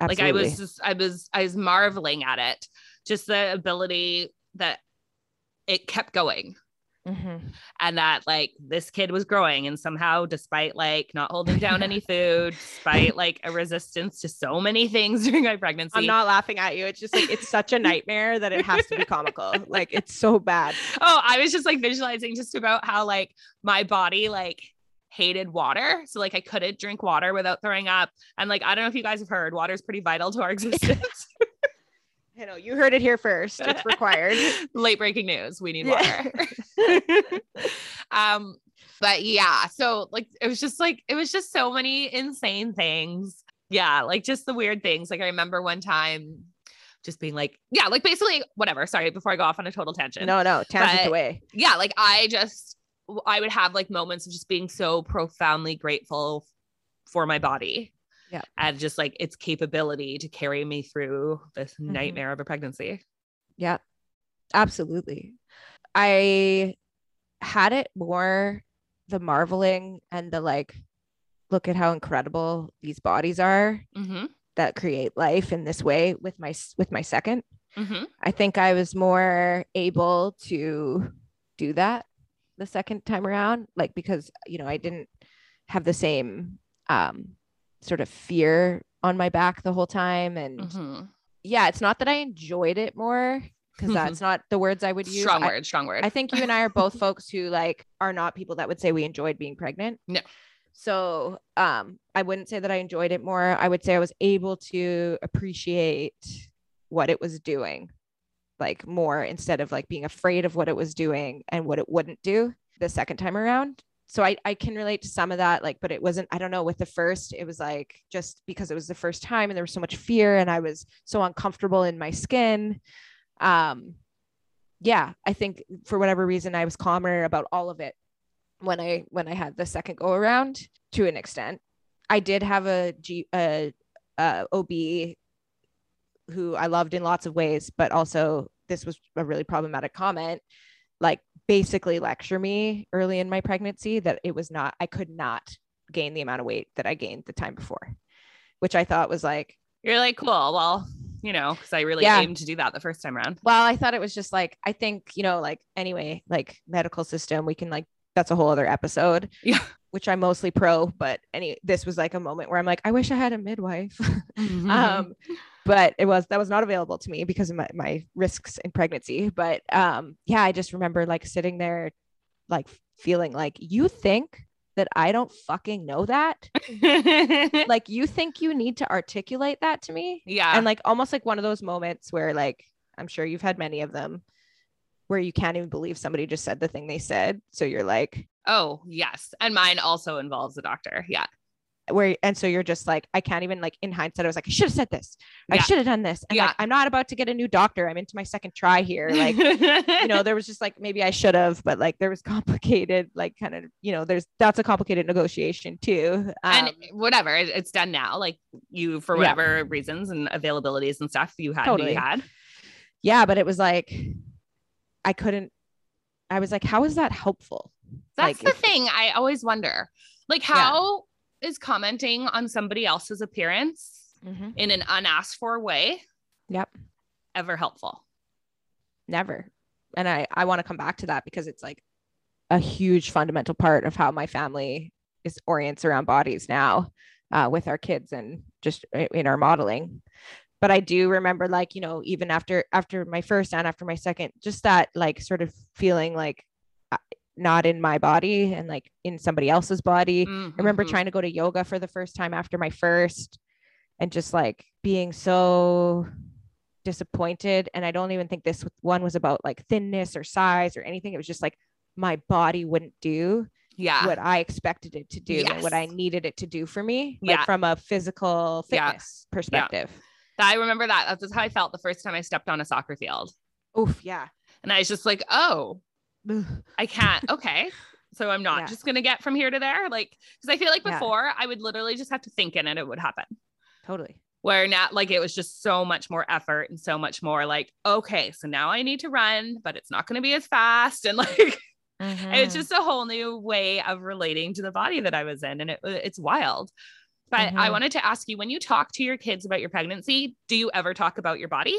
[SPEAKER 1] Like I was just, I was, I was marveling at it. Just the ability that it kept going
[SPEAKER 2] Mhm.
[SPEAKER 1] and that like this kid was growing and somehow despite like not holding down any food despite like a resistance to so many things during my pregnancy
[SPEAKER 2] I'm not laughing at you. It's just like it's such a nightmare that it has to be comical. Like it's so bad.
[SPEAKER 1] oh i was just like visualizing just about how like my body like hated water so like i couldn't drink water without throwing up and like i don't know if you guys have heard water is pretty vital to our existence
[SPEAKER 2] You know, you heard it here first. It's required.
[SPEAKER 1] late breaking news we need
[SPEAKER 2] Yeah.
[SPEAKER 1] water um but yeah so like it was just like it was just so many insane things yeah like just the weird things like i remember one time just being like yeah like basically whatever sorry before i go off on a total tangent
[SPEAKER 2] no, no, tangent
[SPEAKER 1] But-
[SPEAKER 2] away.
[SPEAKER 1] yeah like i just i would have like moments of just being so profoundly grateful for my body
[SPEAKER 2] Yeah.
[SPEAKER 1] and just like its capability to carry me through this
[SPEAKER 2] Mhm.
[SPEAKER 1] nightmare of a pregnancy
[SPEAKER 2] Yeah, absolutely. I had it more the marveling and the like, look at how incredible these bodies are
[SPEAKER 1] mm-hmm.
[SPEAKER 2] that create life in this way with my with my second.
[SPEAKER 1] Mm-hmm.
[SPEAKER 2] I think I was more able to do that the second time around, like because you know I didn't have the same um, sort of fear on my back the whole time, and
[SPEAKER 1] Mm-hmm.
[SPEAKER 2] yeah, it's not that I enjoyed it more because that's not the words I would use.
[SPEAKER 1] strong
[SPEAKER 2] I-
[SPEAKER 1] word strong word
[SPEAKER 2] I think you and I are both folks who like are not people that would say we enjoyed being pregnant.
[SPEAKER 1] No.
[SPEAKER 2] So um I wouldn't say that I enjoyed it more. I would say I was able to appreciate what it was doing like more instead of like being afraid of what it was doing and what it wouldn't do the second time around. So I, I can relate to some of that, like, but it wasn't, I don't know, with the first, it was like just because it was the first time and there was so much fear and I was so uncomfortable in my skin. Um, yeah, I think for whatever reason I was calmer about all of it when I when I had the second go around to an extent. I did have a G a, a OB who I loved in lots of ways, but also this was a really problematic comment. Like basically lecture me early in my pregnancy that it was not I could not gain the amount of weight that I gained the time before, which I thought was like
[SPEAKER 1] you're like cool well you know because i really
[SPEAKER 2] Yeah.
[SPEAKER 1] aimed to do that the first time around
[SPEAKER 2] well i thought it was just like i think you know like anyway like medical system we can like that's a whole other episode.
[SPEAKER 1] Yeah.
[SPEAKER 2] Which I'm mostly pro, but any this was like a moment where I'm like, I wish I had a midwife.
[SPEAKER 1] Mhm.
[SPEAKER 2] um but it was that was not available to me because of my, my risks in pregnancy but um yeah i just remember like sitting there like feeling like you think that i don't fucking know that like you think you need to articulate that to me
[SPEAKER 1] yeah.
[SPEAKER 2] and like almost like one of those moments where like i'm sure you've had many of them where you can't even believe somebody just said the thing they said so you're like
[SPEAKER 1] oh, yes. And mine also involves a doctor. Yeah.
[SPEAKER 2] Where and so you're just like i can't even like in hindsight i was like i should have said this i
[SPEAKER 1] Yeah.
[SPEAKER 2] should have done this and
[SPEAKER 1] Yeah.
[SPEAKER 2] like i'm not about to get a new doctor i'm into my second try here like you know there was just like maybe i should have but like there was complicated like kind of you know there's that's a complicated negotiation too
[SPEAKER 1] and
[SPEAKER 2] um,
[SPEAKER 1] whatever, it's done now. Like you, for
[SPEAKER 2] Yeah.
[SPEAKER 1] whatever reasons and availabilities and stuff, you had
[SPEAKER 2] Totally.
[SPEAKER 1] you had.
[SPEAKER 2] yeah but it was like i couldn't i was like how is that helpful
[SPEAKER 1] That's
[SPEAKER 2] Like,
[SPEAKER 1] the
[SPEAKER 2] if-
[SPEAKER 1] thing. I always wonder, like, how is commenting on somebody else's appearance in an unasked for way
[SPEAKER 2] Yep.
[SPEAKER 1] ever helpful?
[SPEAKER 2] never and i i want to come back to that because it's like a huge fundamental part of how my family is orients around bodies now uh, with our kids and just in our modeling but i do remember like you know even after after my first and after my second just that like sort of feeling like uh, not in my body and like in somebody else's body I remember
[SPEAKER 1] Mhm.
[SPEAKER 2] trying to go to yoga for the first time after my first and just like being so disappointed. And I don't even think this one was about like thinness or size or anything. It was just like my body wouldn't do
[SPEAKER 1] yeah.
[SPEAKER 2] what I expected it to do and what I needed it to do for me, like
[SPEAKER 1] Yeah.
[SPEAKER 2] from a physical
[SPEAKER 1] Yeah.
[SPEAKER 2] fitness perspective.
[SPEAKER 1] I remember that. That's just how I felt the first time I stepped on a soccer field.
[SPEAKER 2] Oof, yeah.
[SPEAKER 1] And I was just like, oh. I can't. Okay. So I'm not
[SPEAKER 2] Yeah.
[SPEAKER 1] just going to get from here to there. Like, because I feel like
[SPEAKER 2] Yeah.
[SPEAKER 1] before I would literally just have to think in it, it would happen.
[SPEAKER 2] Totally.
[SPEAKER 1] Where now, like, it was just so much more effort and so much more like, okay, so now I need to run, but it's not going to be as fast. And like, it's
[SPEAKER 2] Mhm.
[SPEAKER 1] just a whole new way of relating to the body that I was in. And it, it's wild. But I
[SPEAKER 2] Mhm.
[SPEAKER 1] wanted to ask you when you talk to your kids about your pregnancy, do you ever talk about your body?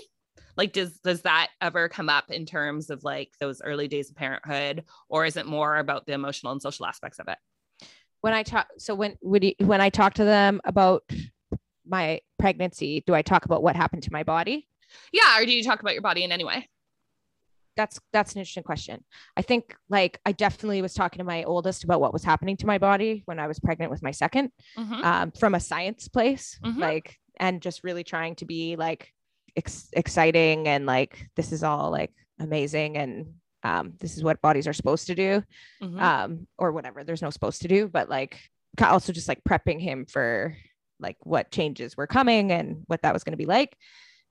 [SPEAKER 1] Like, does does that ever come up in terms of like those early days of parenthood, or is it more about the emotional and social aspects of it?
[SPEAKER 2] when I talk, so when would you, when I talk to them about my pregnancy, do I talk about what happened to my body?
[SPEAKER 1] Yeah, or do you talk about your body in any way?
[SPEAKER 2] That's that's an interesting question. I think like I definitely was talking to my oldest about what was happening to my body when I was pregnant with my 2nd
[SPEAKER 1] Mhm.
[SPEAKER 2] um, from a science place,
[SPEAKER 1] Mhm.
[SPEAKER 2] like, and just really trying to be like ex- exciting and like this is all like amazing and um, this is what bodies are supposed to do.
[SPEAKER 1] Mhm.
[SPEAKER 2] um or whatever there's no supposed to do but like also just like prepping him for like what changes were coming and what that was going to be like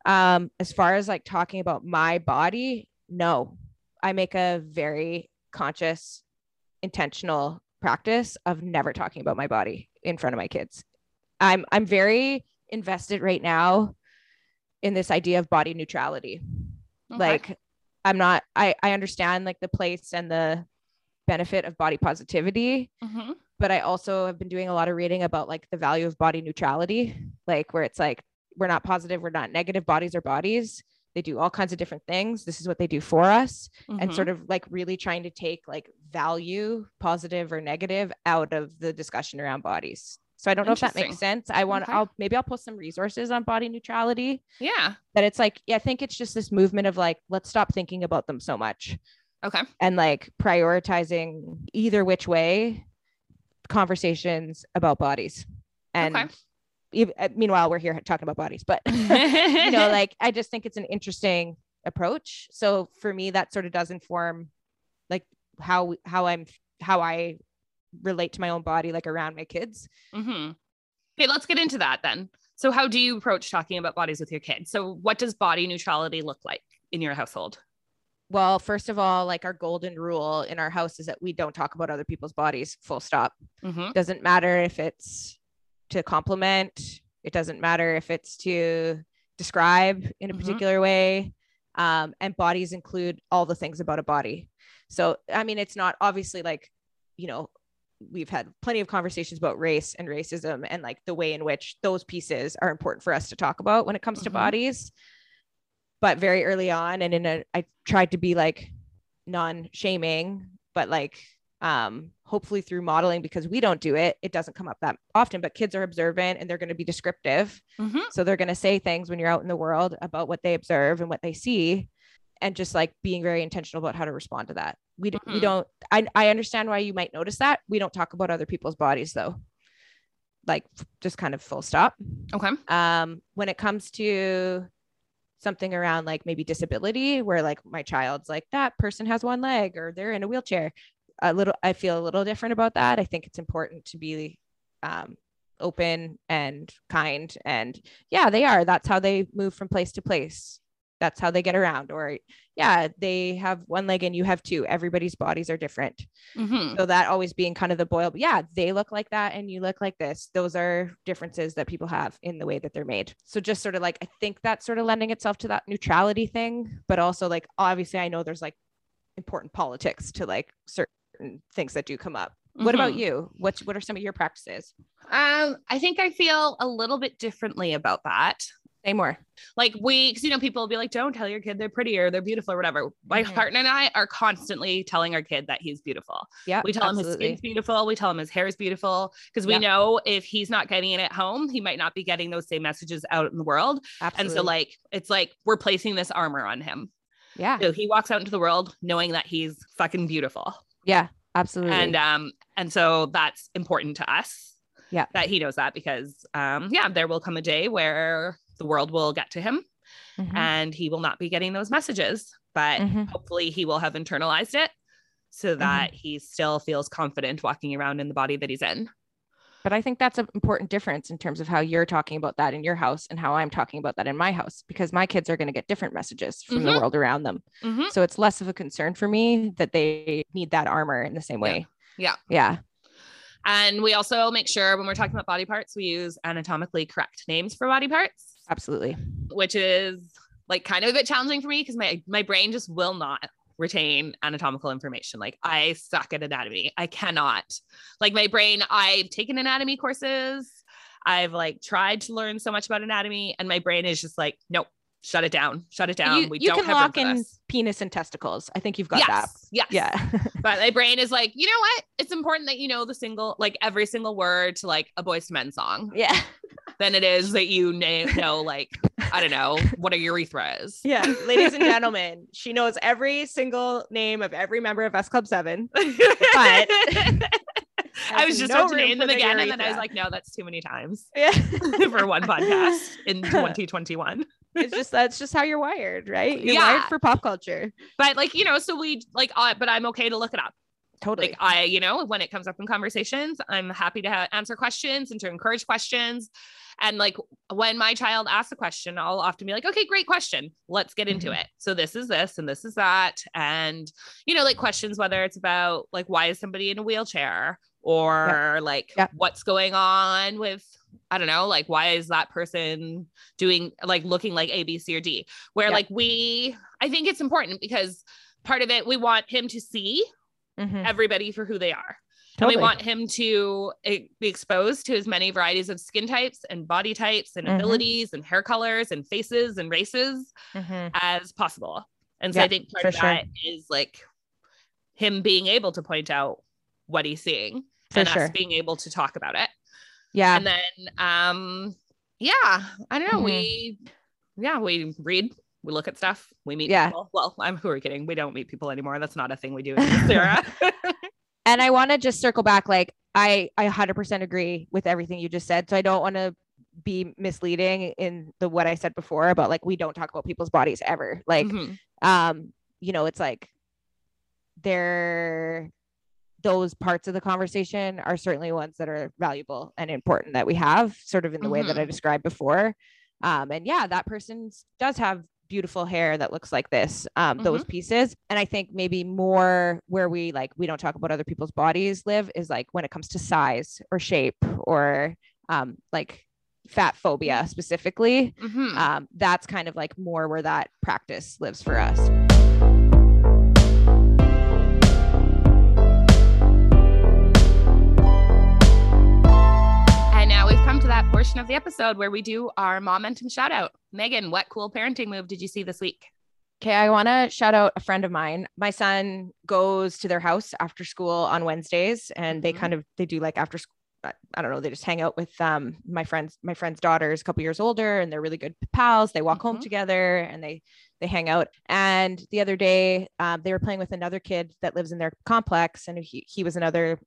[SPEAKER 2] um as far as like talking about my body no i make a very conscious intentional practice of never talking about my body in front of my kids i'm i'm very invested right now in this idea of body neutrality
[SPEAKER 1] Okay.
[SPEAKER 2] like i'm not i i understand like the place and the benefit of body positivity
[SPEAKER 1] Mhm.
[SPEAKER 2] but i also have been doing a lot of reading about like the value of body neutrality like where it's like we're not positive we're not negative bodies are bodies they do all kinds of different things this is what they do for us and
[SPEAKER 1] Mhm.
[SPEAKER 2] sort of like really trying to take like value positive or negative out of the discussion around bodies so i don't know if that makes sense i want
[SPEAKER 1] Okay.
[SPEAKER 2] i'll maybe i'll post some resources on body neutrality
[SPEAKER 1] yeah.
[SPEAKER 2] that it's like yeah i think it's just this movement of like let's stop thinking about them so much
[SPEAKER 1] Okay.
[SPEAKER 2] and like prioritizing either which way conversations about bodies and
[SPEAKER 1] Okay.
[SPEAKER 2] uh, meanwhile we're here talking about bodies but you know like i just think it's an interesting approach so for me that sort of does inform like how how i'm how i relate to my own body like around my kids
[SPEAKER 1] hmm Okay, let's get into that then. So, how do you approach talking about bodies with your kids? So, what does body neutrality look like in your household?
[SPEAKER 2] well first of all like our golden rule in our house is that we don't talk about other people's bodies full stop
[SPEAKER 1] hmm
[SPEAKER 2] doesn't matter if it's to compliment it doesn't matter if it's to describe in a
[SPEAKER 1] Mhm.
[SPEAKER 2] particular way um, and bodies include all the things about a body so i mean it's not obviously like you know we've had plenty of conversations about race and racism and like the way in which those pieces are important for us to talk about when it comes to
[SPEAKER 1] Mhm.
[SPEAKER 2] bodies but very early on and in a i tried to be like non-shaming but like um, hopefully through modeling because we don't do it it doesn't come up that often but kids are observant and they're going to be descriptive
[SPEAKER 1] Mhm.
[SPEAKER 2] so they're going to say things when you're out in the world about what they observe and what they see and just like being very intentional about how to respond to that. We, d- we don't I, I understand why you might notice that. We don't talk about other people's bodies though. Like just kind of full stop.
[SPEAKER 1] Okay.
[SPEAKER 2] um when it comes to something around like maybe disability where like my child's like that person has one leg or they're in a wheelchair a little i feel a little different about that. I think it's important to be um open and kind and yeah they are. That's how they move from place to place that's how they get around or yeah they have one leg and you have two. Everybody's bodies are different.
[SPEAKER 1] Mhm.
[SPEAKER 2] so that always being kind of the boil but yeah they look like that and you look like this. Those are differences that people have in the way that they're made. So just sort of like i think that's sort of lending itself to that neutrality thing but also like obviously i know there's like important politics to like certain things that do come up. What about
[SPEAKER 1] Mhm.
[SPEAKER 2] you? What's what are some of your practices?
[SPEAKER 1] Um, I think I feel a little bit differently about that.
[SPEAKER 2] Say more
[SPEAKER 1] Like we, because you know, people will be like, "Don't tell your kid they're pretty or they're beautiful or whatever." My
[SPEAKER 2] Mhm.
[SPEAKER 1] partner and I are constantly telling our kid that he's beautiful.
[SPEAKER 2] yeah
[SPEAKER 1] We tell him his
[SPEAKER 2] absolutely.
[SPEAKER 1] skin's beautiful. We tell him his hair is beautiful because we
[SPEAKER 2] Yeah.
[SPEAKER 1] know if he's not getting it at home, he might not be getting those same messages out in the world.
[SPEAKER 2] absolutely.
[SPEAKER 1] And so, like, it's like we're placing this armor on him.
[SPEAKER 2] yeah
[SPEAKER 1] So he walks out into the world knowing that he's fucking beautiful.
[SPEAKER 2] yeah absolutely
[SPEAKER 1] And um, and so that's important to us.
[SPEAKER 2] Yeah.
[SPEAKER 1] That he knows that because um, yeah, there will come a day where the world will get to him
[SPEAKER 2] Mhm.
[SPEAKER 1] and he will not be getting those messages. But
[SPEAKER 2] Mhm.
[SPEAKER 1] hopefully he will have internalized it so
[SPEAKER 2] Mm-hmm.
[SPEAKER 1] that he still feels confident walking around in the body that he's in.
[SPEAKER 2] But I think that's an important difference in terms of how you're talking about that in your house and how I'm talking about that in my house, because my kids are going to get different messages from the
[SPEAKER 1] Mhm.
[SPEAKER 2] world around them.
[SPEAKER 1] Mhm.
[SPEAKER 2] So it's less of a concern for me that they need that armor in the same
[SPEAKER 1] Yeah.
[SPEAKER 2] way.
[SPEAKER 1] Yeah.
[SPEAKER 2] Yeah.
[SPEAKER 1] And we also make sure when we're talking about body parts, we use anatomically correct names for body parts,
[SPEAKER 2] Absolutely.
[SPEAKER 1] which is like kind of a bit challenging for me because my my brain just will not retain anatomical information. Like I suck at anatomy. I cannot. Like my brain, I've taken anatomy courses. I've like tried to learn so much about anatomy, and my brain is just like, nope, shut it down, shut it down.
[SPEAKER 2] you
[SPEAKER 1] we
[SPEAKER 2] you
[SPEAKER 1] don't
[SPEAKER 2] can lock in
[SPEAKER 1] this.
[SPEAKER 2] penis and testicles. I think you've got
[SPEAKER 1] yes,
[SPEAKER 2] that.
[SPEAKER 1] yes,
[SPEAKER 2] Yeah.
[SPEAKER 1] But my brain is like, you know what? It's important that you know the single, like every single word to like a Boyz II Men song
[SPEAKER 2] yeah.
[SPEAKER 1] Than it is that you know, like, I don't know, what a urethra is.
[SPEAKER 2] Yeah. Ladies and gentlemen, she knows every single name of every member of S Club 7. But.
[SPEAKER 1] I was just
[SPEAKER 2] no
[SPEAKER 1] about to name them
[SPEAKER 2] the
[SPEAKER 1] again. And then I was like, no, that's too many times
[SPEAKER 2] Yeah.
[SPEAKER 1] for one podcast in 2021.
[SPEAKER 2] it's just that's just how you're wired, right? You're
[SPEAKER 1] Yeah.
[SPEAKER 2] wired for pop culture.
[SPEAKER 1] But like, you know, so we like, uh, but I'm okay to look it up.
[SPEAKER 2] Totally.
[SPEAKER 1] like i you know when it comes up in conversations i'm happy to ha- answer questions and to encourage questions and like when my child asks a question i'll often be like okay great question let's get into
[SPEAKER 2] Mhm.
[SPEAKER 1] it so this is this and this is that and you know like questions whether it's about like why is somebody in a wheelchair or like what's going on with I don't know, like why is that person doing like looking like A, B, C, or D? Where like we, I think it's important because part of it we want him to see
[SPEAKER 2] Mhm.
[SPEAKER 1] everybody for who they are.
[SPEAKER 2] Totally.
[SPEAKER 1] And we want him to eh, be exposed to as many varieties of skin types and body types and
[SPEAKER 2] Mhm.
[SPEAKER 1] abilities and hair colors and faces and races
[SPEAKER 2] Mhm.
[SPEAKER 1] as possible. And so
[SPEAKER 2] Yeah,
[SPEAKER 1] I think part of
[SPEAKER 2] sure.
[SPEAKER 1] that is like him being able to point out what he's seeing
[SPEAKER 2] For
[SPEAKER 1] and
[SPEAKER 2] sure.
[SPEAKER 1] us being able to talk about it.
[SPEAKER 2] Yeah.
[SPEAKER 1] And then um yeah, I don't know.
[SPEAKER 2] Mhm.
[SPEAKER 1] We yeah, we read, we look at stuff, we meet
[SPEAKER 2] Yeah.
[SPEAKER 1] people. Well, I'm who are kidding. We don't meet people anymore. That's not a thing we do in era.
[SPEAKER 2] and I want to just circle back. Like I, I 100% agree with everything you just said. So I don't want to be misleading in the what I said before about like we don't talk about people's bodies ever. Like,
[SPEAKER 1] Mhm.
[SPEAKER 2] um, you know, it's like there those parts of the conversation are certainly ones that are valuable and important that we have sort of in the way that I described before. Um, and yeah, that person does have beautiful hair that looks like this, um, those pieces. And I think maybe more where we like, we don't talk about other people's bodies live is like when it comes to size or shape or um, like fat phobia specifically.
[SPEAKER 1] Mhm.
[SPEAKER 2] Um, that's kind of like more where that practice lives for us.
[SPEAKER 1] Portion of the episode where we do our momentum shout out. Megan, what cool parenting move did you see this week?
[SPEAKER 2] Okay, I want to shout out a friend of mine. My son goes to their house after school on Wednesdays and they
[SPEAKER 1] Mhm.
[SPEAKER 2] kind of they do like after school I don't know, they just hang out with um my friends my friend's daughter is a couple years older and they're really good pals. They walk home
[SPEAKER 1] Mhm.
[SPEAKER 2] together and they they hang out. And the other day um, they were playing with another kid that lives in their complex and he he was another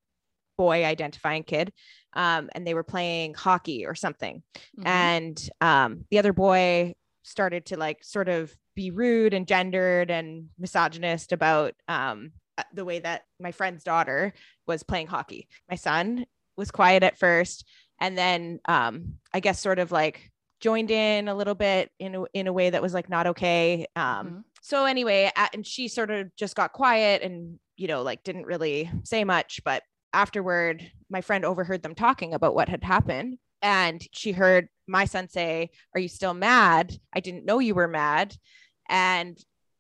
[SPEAKER 2] boy identifying kid. Um, and they were playing hockey or something
[SPEAKER 1] Mhm.
[SPEAKER 2] and um, the other boy started to like sort of be rude and gendered and misogynist about um, uh, the way that my friend's daughter was playing hockey. My son was quiet at first, and then um, I guess sort of like joined in a little bit in a, in a way that was like not okay. Um,
[SPEAKER 1] Mhm.
[SPEAKER 2] So anyway, and she sort of just got quiet and you know like didn't really say much, but afterward, my friend overheard them talking about what had happened. And she heard my son say, Are you still mad? I didn't know you were mad. And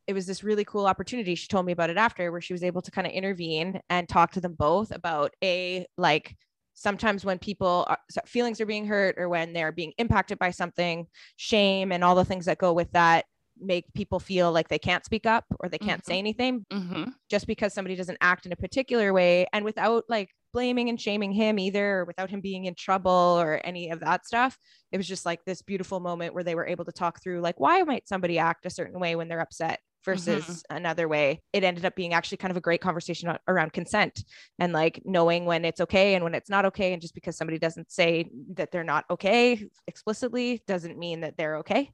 [SPEAKER 2] it was this really cool opportunity. She told me about it after, where she was able to kind of intervene and talk to them both about a like sometimes when people are, feelings are being hurt or when they're being impacted by something, shame and all the things that go with that make people feel like they can't speak up or they can't say anything
[SPEAKER 1] Mhm.
[SPEAKER 2] just because somebody doesn't act in a particular way and without like blaming and shaming him either or without him being in trouble or any of that stuff it was just like this beautiful moment where they were able to talk through like why might somebody act a certain way when they're upset versus another way? It ended up being actually kind of a great conversation around consent and like knowing when it's okay and when it's not okay and just because somebody doesn't say that they're not okay explicitly doesn't mean that they're okay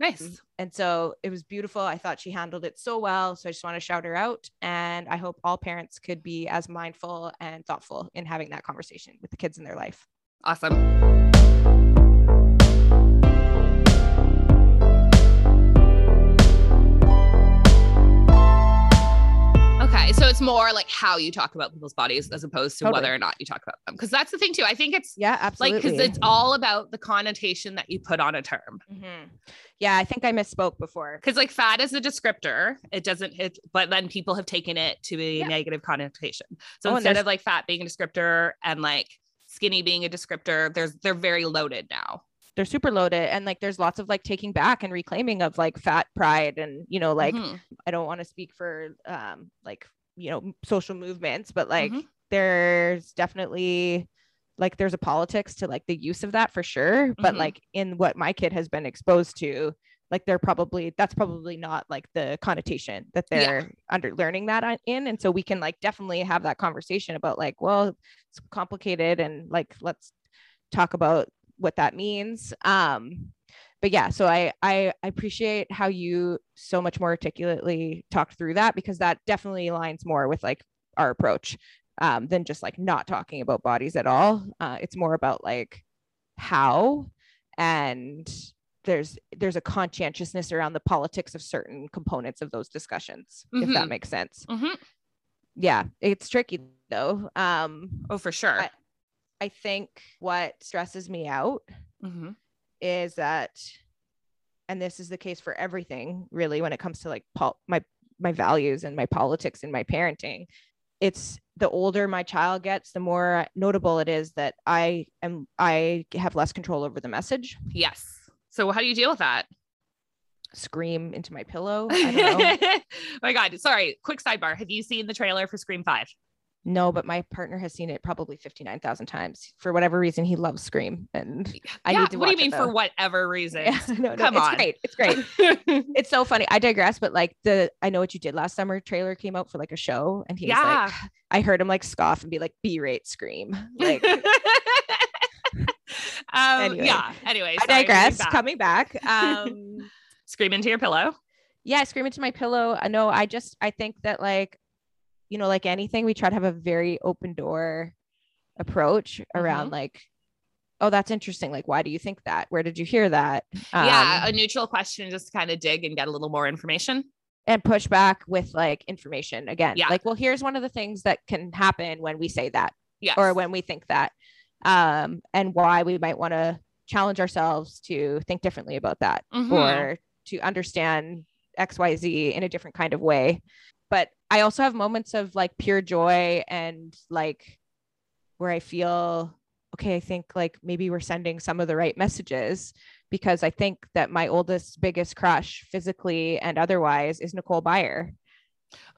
[SPEAKER 1] Nice. Mm-hmm.
[SPEAKER 2] and so it was beautiful. I thought she handled it so well. So I just want to shout her out. And I hope all parents could be as mindful and thoughtful in having that conversation with the kids in their life.
[SPEAKER 1] Awesome. More like how you talk about people's bodies as opposed to
[SPEAKER 2] Totally.
[SPEAKER 1] whether or not you talk about them. Because that's the thing too. I think it's
[SPEAKER 2] Yeah,
[SPEAKER 1] like
[SPEAKER 2] absolutely.
[SPEAKER 1] because it's all about the connotation that you put on a term.
[SPEAKER 2] Mhm. Yeah, I think I misspoke before.
[SPEAKER 1] Because like fat is a descriptor, it doesn't hit, but then people have taken it to a
[SPEAKER 2] Yeah.
[SPEAKER 1] negative connotation. So
[SPEAKER 2] Oh,
[SPEAKER 1] instead of like fat being a descriptor and like skinny being a descriptor, there's they're very loaded now.
[SPEAKER 2] They're super loaded. And like there's lots of like taking back and reclaiming of like fat pride. And, you know, like
[SPEAKER 1] Mhm.
[SPEAKER 2] I don't want to speak for um like, you know, social movements, but like
[SPEAKER 1] Mhm.
[SPEAKER 2] there's definitely like there's a politics to like the use of that for sure but
[SPEAKER 1] Mhm.
[SPEAKER 2] like in what my kid has been exposed to like they're probably that's probably not like the connotation that they're under learning that on- in and so we can like definitely have that conversation about like well it's complicated and like let's talk about what that means um but yeah so I, I i appreciate how you so much more articulately talked through that because that definitely aligns more with like our approach um, than just like not talking about bodies at all uh, it's more about like how and there's there's a conscientiousness around the politics of certain components of those discussions if that
[SPEAKER 1] Mhm.
[SPEAKER 2] makes sense
[SPEAKER 1] Mhm.
[SPEAKER 2] yeah it's tricky though um
[SPEAKER 1] Oh, for sure.
[SPEAKER 2] I- i think what stresses me out
[SPEAKER 1] Mhm.
[SPEAKER 2] Is that and this is the case for everything really when it comes to like pol- my my values and my politics and my parenting it's the older my child gets the more notable it is that i am i have less control over the message
[SPEAKER 1] Yes. So how do you deal with that?
[SPEAKER 2] scream into my pillow i don't know
[SPEAKER 1] oh my God. Sorry. Quick sidebar. Have you seen the trailer for Scream 5?
[SPEAKER 2] No but my partner has seen it probably 59000 times for whatever reason he loves scream and I
[SPEAKER 1] yeah.
[SPEAKER 2] need to
[SPEAKER 1] what do you mean for whatever reason?
[SPEAKER 2] yeah, no, no,
[SPEAKER 1] Come
[SPEAKER 2] it's
[SPEAKER 1] on.
[SPEAKER 2] great it's great it's so funny. I digress, but like the I know what you did last summer trailer came out for like a show, and he's
[SPEAKER 1] Yeah.
[SPEAKER 2] like, I heard him like scoff and be like, B-rate scream. Like
[SPEAKER 1] um,
[SPEAKER 2] Anyway.
[SPEAKER 1] yeah. Anyway,
[SPEAKER 2] I
[SPEAKER 1] sorry, moving
[SPEAKER 2] digress.
[SPEAKER 1] back.
[SPEAKER 2] Coming back, um,
[SPEAKER 1] Scream into your pillow.
[SPEAKER 2] yeah, I scream into my pillow. I know. I just I think that like, you know, like anything, we try to have a very open door approach around
[SPEAKER 1] Mm-hmm.
[SPEAKER 2] like, oh, that's interesting. Like, why do you think that? Where did you hear that?
[SPEAKER 1] yeah.
[SPEAKER 2] Um,
[SPEAKER 1] A neutral question, just to kind of dig and get a little more information.
[SPEAKER 2] and push back with like information again.
[SPEAKER 1] Yeah.
[SPEAKER 2] Like, well, here's one of the things that can happen when we say that.
[SPEAKER 1] Yes.
[SPEAKER 2] or when we think that um, and why we might want to challenge ourselves to think differently about that
[SPEAKER 1] Mhm.
[SPEAKER 2] or to understand xyz in a different kind of way but i also have moments of like pure joy and like where i feel okay i think like maybe we're sending some of the right messages because I think that my oldest biggest crush physically and otherwise is Nicole Byer.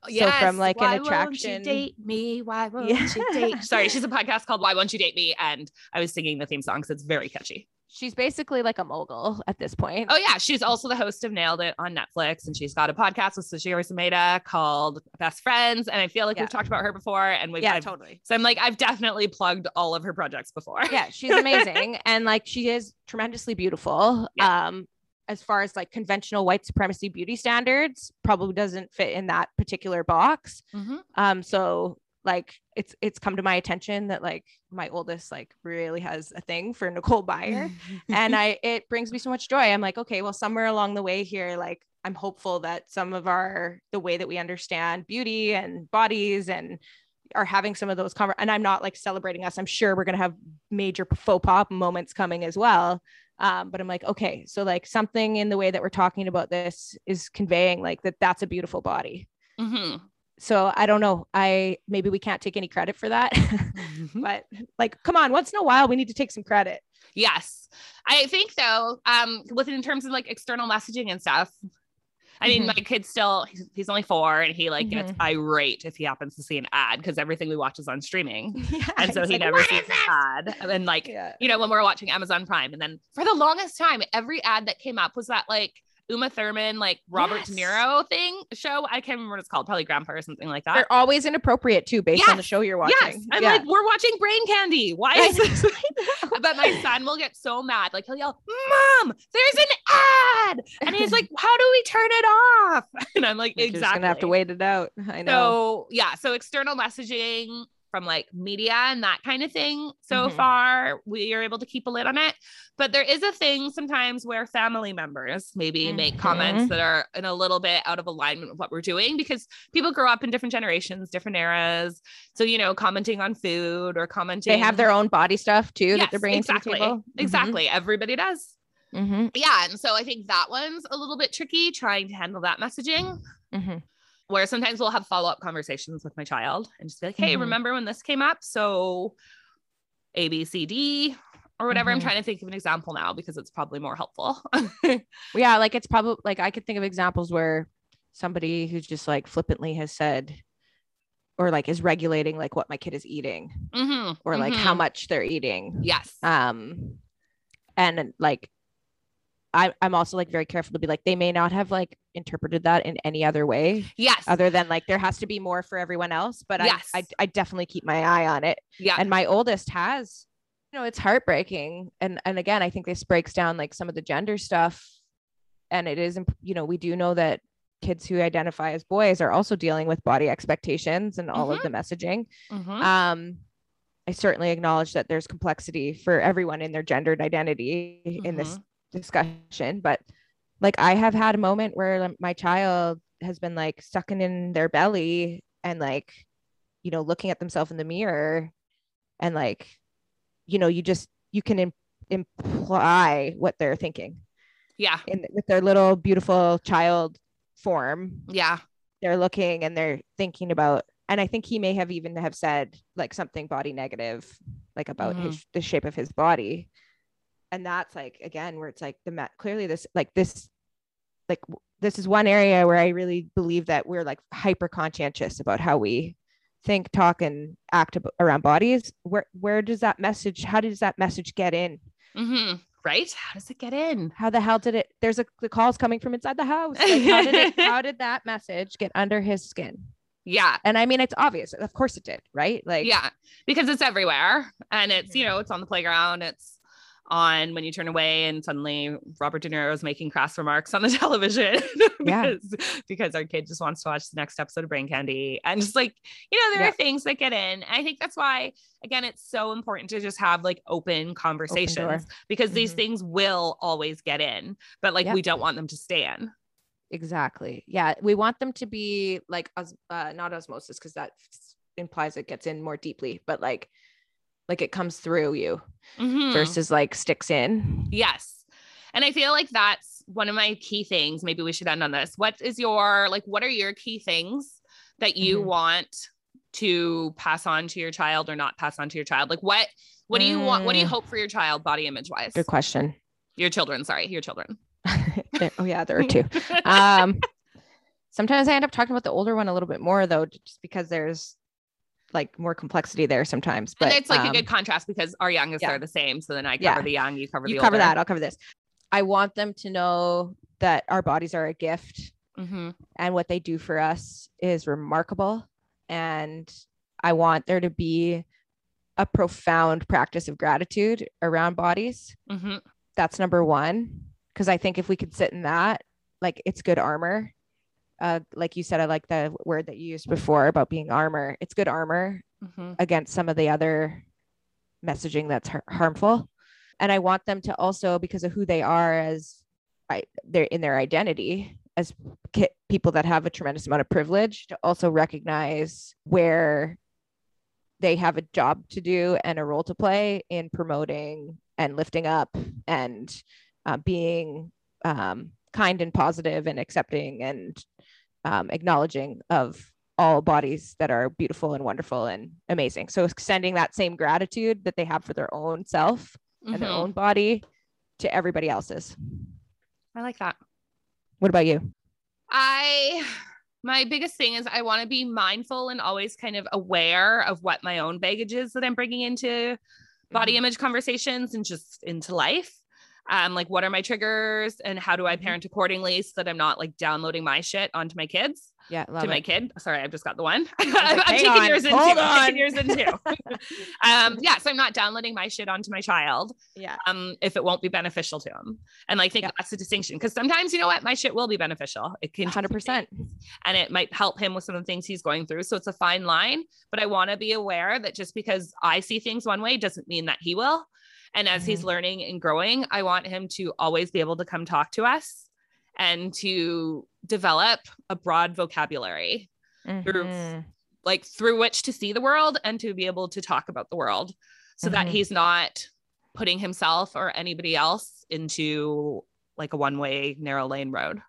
[SPEAKER 1] Yes.
[SPEAKER 2] So from like
[SPEAKER 1] Why
[SPEAKER 2] an
[SPEAKER 1] won't you
[SPEAKER 2] attraction.
[SPEAKER 1] date me? Why won't
[SPEAKER 2] Yeah.
[SPEAKER 1] you date? Sorry, she's a podcast called Why Won't You Date Me? And I was singing the theme song, so it's very catchy.
[SPEAKER 2] She's basically like a mogul at this point.
[SPEAKER 1] Oh yeah, she's also the host of Nailed It on Netflix, and she's got a podcast with Sasheer Zamata called Best Friends. And I feel like
[SPEAKER 2] Yeah.
[SPEAKER 1] we've talked about her before, and we've
[SPEAKER 2] yeah,
[SPEAKER 1] I've-
[SPEAKER 2] totally.
[SPEAKER 1] so I'm like I've definitely plugged all of her projects before.
[SPEAKER 2] Yeah, she's amazing. and like she is tremendously beautiful. Um, as far as like conventional white supremacy beauty standards, probably doesn't fit in that particular box.
[SPEAKER 1] Mhm.
[SPEAKER 2] Um, so like it's it's come to my attention that like my oldest like really has a thing for Nicole Byer. and I it brings me so much joy. I'm like, okay, well, somewhere along the way here, like I'm hopeful that some of our the way that we understand beauty and bodies and are having some of those conver- and I'm not like celebrating us. I'm sure we're gonna have major faux pop moments coming as well. Um, but I'm like, okay, so like something in the way that we're talking about this is conveying like that that's a beautiful body.
[SPEAKER 1] Mhm.
[SPEAKER 2] So I don't know. I maybe we can't take any credit for that. but like, come on, once in a while we need to take some credit.
[SPEAKER 1] Yes. I think though, um, with in terms of like external messaging and stuff. I mean,
[SPEAKER 2] Mhm.
[SPEAKER 1] my kid still he's, he's only four and he like gets
[SPEAKER 2] Mm-hmm.
[SPEAKER 1] irate if he happens to see an ad because everything we watch is on streaming.
[SPEAKER 2] Yeah,
[SPEAKER 1] And so he
[SPEAKER 2] like,
[SPEAKER 1] never sees an ad. And like,
[SPEAKER 2] Yeah.
[SPEAKER 1] you know, when we're watching Amazon Prime, and then for the longest time, every ad that came up was that like Uma Thurman, like Robert De Niro thing show. I can't remember what it's called, probably Grandpa or something like that.
[SPEAKER 2] They're always inappropriate too, based on the show you're watching.
[SPEAKER 1] Yes. I'm
[SPEAKER 2] Yeah.
[SPEAKER 1] like, we're watching brain candy. Why is this? but my son will get so mad. Like he'll yell, Mom, there's an ad. And he's like, How do we turn it off? And I'm like,
[SPEAKER 2] You're
[SPEAKER 1] exactly.
[SPEAKER 2] just gonna have to wait it out. I know.
[SPEAKER 1] So yeah, so external messaging from like media and that kind of thing. So
[SPEAKER 2] Mhm.
[SPEAKER 1] far, we are able to keep a lid on it. But there is a thing sometimes where family members maybe make comments
[SPEAKER 2] Mhm.
[SPEAKER 1] that are in a little bit out of alignment with what we're doing because people grow up in different generations, different eras. So you know, commenting on food or commenting.
[SPEAKER 2] they have their own body stuff too that they're bringing
[SPEAKER 1] exactly.
[SPEAKER 2] to the table.
[SPEAKER 1] Exactly. Everybody does.
[SPEAKER 2] hmm
[SPEAKER 1] Yeah. And so I think that one's a little bit tricky trying to handle that messaging
[SPEAKER 2] hmm
[SPEAKER 1] where sometimes we'll have follow up conversations with my child and just be like, hey,
[SPEAKER 2] Mhm.
[SPEAKER 1] remember when this came up? So A, B, C, D, or whatever. I'm
[SPEAKER 2] Mhm.
[SPEAKER 1] trying to think of an example now because it's probably more helpful.
[SPEAKER 2] Yeah, like it's probably like I could think of examples where somebody who's just like flippantly has said, or like is regulating like what my kid is eating,
[SPEAKER 1] Mhm,
[SPEAKER 2] or like how
[SPEAKER 1] mhm.
[SPEAKER 2] much they're eating.
[SPEAKER 1] Yes.
[SPEAKER 2] um and like I, i'm also like very careful to be like they may not have like interpreted that in any other way
[SPEAKER 1] yes.
[SPEAKER 2] other than like there has to be more for everyone else but I,
[SPEAKER 1] Yes.
[SPEAKER 2] I i definitely keep my eye on it
[SPEAKER 1] yeah.
[SPEAKER 2] and my oldest has you know it's heartbreaking and and again i think this breaks down like some of the gender stuff and it is you know we do know that kids who identify as boys are also dealing with body expectations and all of the messaging
[SPEAKER 1] Mhm.
[SPEAKER 2] um i certainly acknowledge that there's complexity for everyone in their gendered identity in this discussion but like i have had a moment where my child has been like sucking in their belly and like you know looking at themselves in the mirror and like you know you just you can im- imply what they're thinking
[SPEAKER 1] yeah.
[SPEAKER 2] in with their little beautiful child form
[SPEAKER 1] Yeah.
[SPEAKER 2] they're looking and they're thinking about and i think he may have even have said like something body negative like about mm-hmm. his the shape of his body and that's like again where it's like the ma- clearly this like this like this is one area where i really believe that we're like hyper conscientious about how we think talk and act ab- around bodies where where does that message how does that message get in
[SPEAKER 1] hmm Right. How does it get in?
[SPEAKER 2] how the hell did it there's a the calls coming from inside the house like, how did it how did that message get under his skin
[SPEAKER 1] Yeah.
[SPEAKER 2] and I mean, it's obvious. Of course it did, right? Like,
[SPEAKER 1] yeah. Because it's everywhere and it's, you know, it's on the playground. It's on when you turn away and suddenly Robert De Niro is making crass remarks on the television
[SPEAKER 2] Yeah.
[SPEAKER 1] because, because our kid just wants to watch the next episode of Brain Candy. And just like, you know, there
[SPEAKER 2] Yeah.
[SPEAKER 1] are things that get in. I think that's why, again, it's so important to just have like open conversations because these
[SPEAKER 2] Mhm.
[SPEAKER 1] things will always get in, but like we don't want them to stay in.
[SPEAKER 2] exactly. Yeah, we want them to be like os- uh, not osmosis because that implies it gets in more deeply, but like, like it comes through you
[SPEAKER 1] Mhm.
[SPEAKER 2] versus like sticks in.
[SPEAKER 1] Yes. And I feel like that's one of my key things. Maybe we should end on this. What is your, like, what are your key things that you
[SPEAKER 2] Mhm.
[SPEAKER 1] want to pass on to your child or not pass on to your child? Like, what, what do you want? What do you
[SPEAKER 2] Mm.
[SPEAKER 1] hope for your child body image wise?
[SPEAKER 2] Good question.
[SPEAKER 1] Your children, sorry, your children.
[SPEAKER 2] oh yeah, there are two. Um, sometimes I end up talking about the older one a little bit more though, just because there's like more complexity there sometimes. But
[SPEAKER 1] and it's like
[SPEAKER 2] um,
[SPEAKER 1] a good contrast because our youngest
[SPEAKER 2] yeah.
[SPEAKER 1] are the same. So then I cover
[SPEAKER 2] Yeah.
[SPEAKER 1] the young, you cover the
[SPEAKER 2] you
[SPEAKER 1] the
[SPEAKER 2] cover
[SPEAKER 1] older.
[SPEAKER 2] that. I'll cover this. I want them to know that our bodies are a gift
[SPEAKER 1] hmm
[SPEAKER 2] and what they do for us is remarkable. And I want there to be a profound practice of gratitude around bodies.
[SPEAKER 1] hmm
[SPEAKER 2] That's number one. Cause I think if we could sit in that, like it's good armor. Uh, like you said, I like the word that you used before about being armor. It's good armor
[SPEAKER 1] hmm
[SPEAKER 2] against some of the other messaging that's har- harmful and i want them to also because of who they are as I, they're in their identity as ki- people that have a tremendous amount of privilege to also recognize where they have a job to do and a role to play in promoting and lifting up and uh, being um, kind and positive and accepting and um, acknowledging of all bodies that are beautiful and wonderful and amazing. So extending that same gratitude that they have for their own self and their
[SPEAKER 1] Mhm.
[SPEAKER 2] own body to everybody else's.
[SPEAKER 1] I like that.
[SPEAKER 2] What about you?
[SPEAKER 1] I my biggest thing is I want to be mindful and always kind of aware of what my own baggage is that I'm bringing into body
[SPEAKER 2] Mhm.
[SPEAKER 1] image conversations and just into life. Um, like what are my triggers and how do I
[SPEAKER 2] Mhm.
[SPEAKER 1] parent accordingly so that I'm not like downloading my shit onto my kids,
[SPEAKER 2] Yeah,
[SPEAKER 1] to my kid. Sorry, I've just got the one. I'm, I'm taking
[SPEAKER 2] on,
[SPEAKER 1] yours in
[SPEAKER 2] hold.
[SPEAKER 1] I'm
[SPEAKER 2] on.
[SPEAKER 1] taking yours in too. um, yeah, so I'm not downloading my shit onto my child
[SPEAKER 2] Yeah.
[SPEAKER 1] um if it won't be beneficial to him. And I think
[SPEAKER 2] Yeah.
[SPEAKER 1] that's the distinction because sometimes you know what, my shit will be beneficial. It can
[SPEAKER 2] 100%.
[SPEAKER 1] and it might help him with some of the things he's going through. So it's a fine line, but I want to be aware that just because I see things one way doesn't mean that he will. And as he's learning and growing, I want him to always be able to come talk to us and to develop a broad vocabulary,
[SPEAKER 2] Mhm.
[SPEAKER 1] like through which to see the world and to be able to talk about the world so that
[SPEAKER 2] Mhm.
[SPEAKER 1] he's not putting himself or anybody else into like a one way narrow lane road.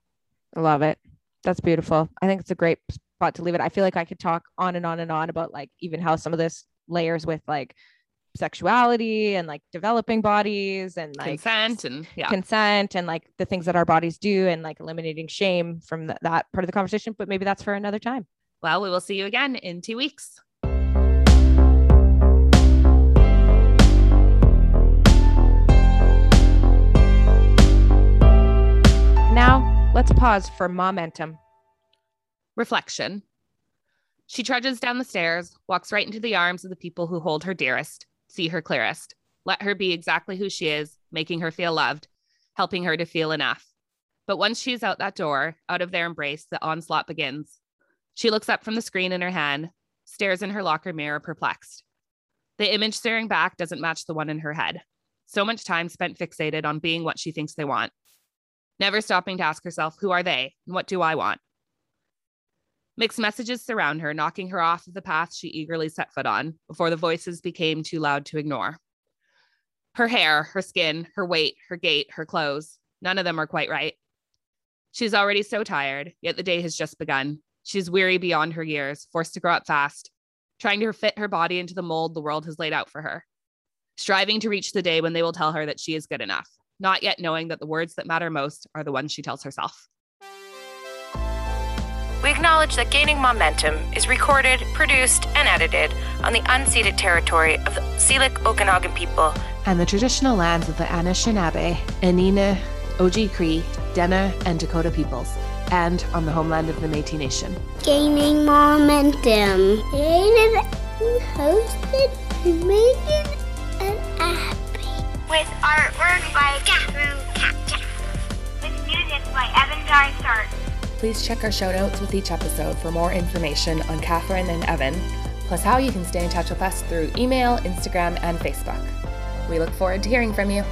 [SPEAKER 2] I love it. That's beautiful. I think it's a great spot to leave it. I feel like I could talk on and on and on about like even how some of this layers with like sexuality and like developing bodies and like
[SPEAKER 1] Consent and yeah.
[SPEAKER 2] consent and like the things that our bodies do and like eliminating shame from th- that part of the conversation. But maybe that's for another time.
[SPEAKER 1] Well, we will see you again in two weeks.
[SPEAKER 2] Now let's pause for momentum.
[SPEAKER 1] Reflection. She trudges down the stairs, walks right into the arms of the people who hold her dearest, see her clearest, let her be exactly who she is, making her feel loved, helping her to feel enough. But once she's out that door, out of their embrace, the onslaught begins. She looks up from the screen in her hand, stares in her locker mirror, perplexed. The image staring back doesn't match the one in her head. So much time spent fixated on being what she thinks they want, never stopping to ask herself, who are they and what do I want? Mixed messages surround her, knocking her off of the path she eagerly set foot on before the voices became too loud to ignore. Her hair, her skin, her weight, her gait, her clothes, none of them are quite right. She's already so tired, yet the day has just begun. She's weary beyond her years, forced to grow up fast, trying to fit her body into the mold the world has laid out for her, striving to reach the day when they will tell her that she is good enough, not yet knowing that the words that matter most are the ones she tells herself.
[SPEAKER 3] We acknowledge that Gaining Momentum is recorded, produced, and edited on the unceded territory of the Syilx Okanagan people
[SPEAKER 1] and the traditional lands of the Anishinaabe, Anina, Oji Cree, Dene, and Dakota peoples, and on the homeland of the Métis Nation.
[SPEAKER 4] Gaining momentum. Created and hosted by Megan and Abby.
[SPEAKER 5] with artwork by Catherine Katja. With music by Evan Dysart.
[SPEAKER 1] Please check our show notes with each episode for more information on Catherine and Evan, plus how you can stay in touch with us through email, Instagram, and Facebook. We look forward to hearing from you.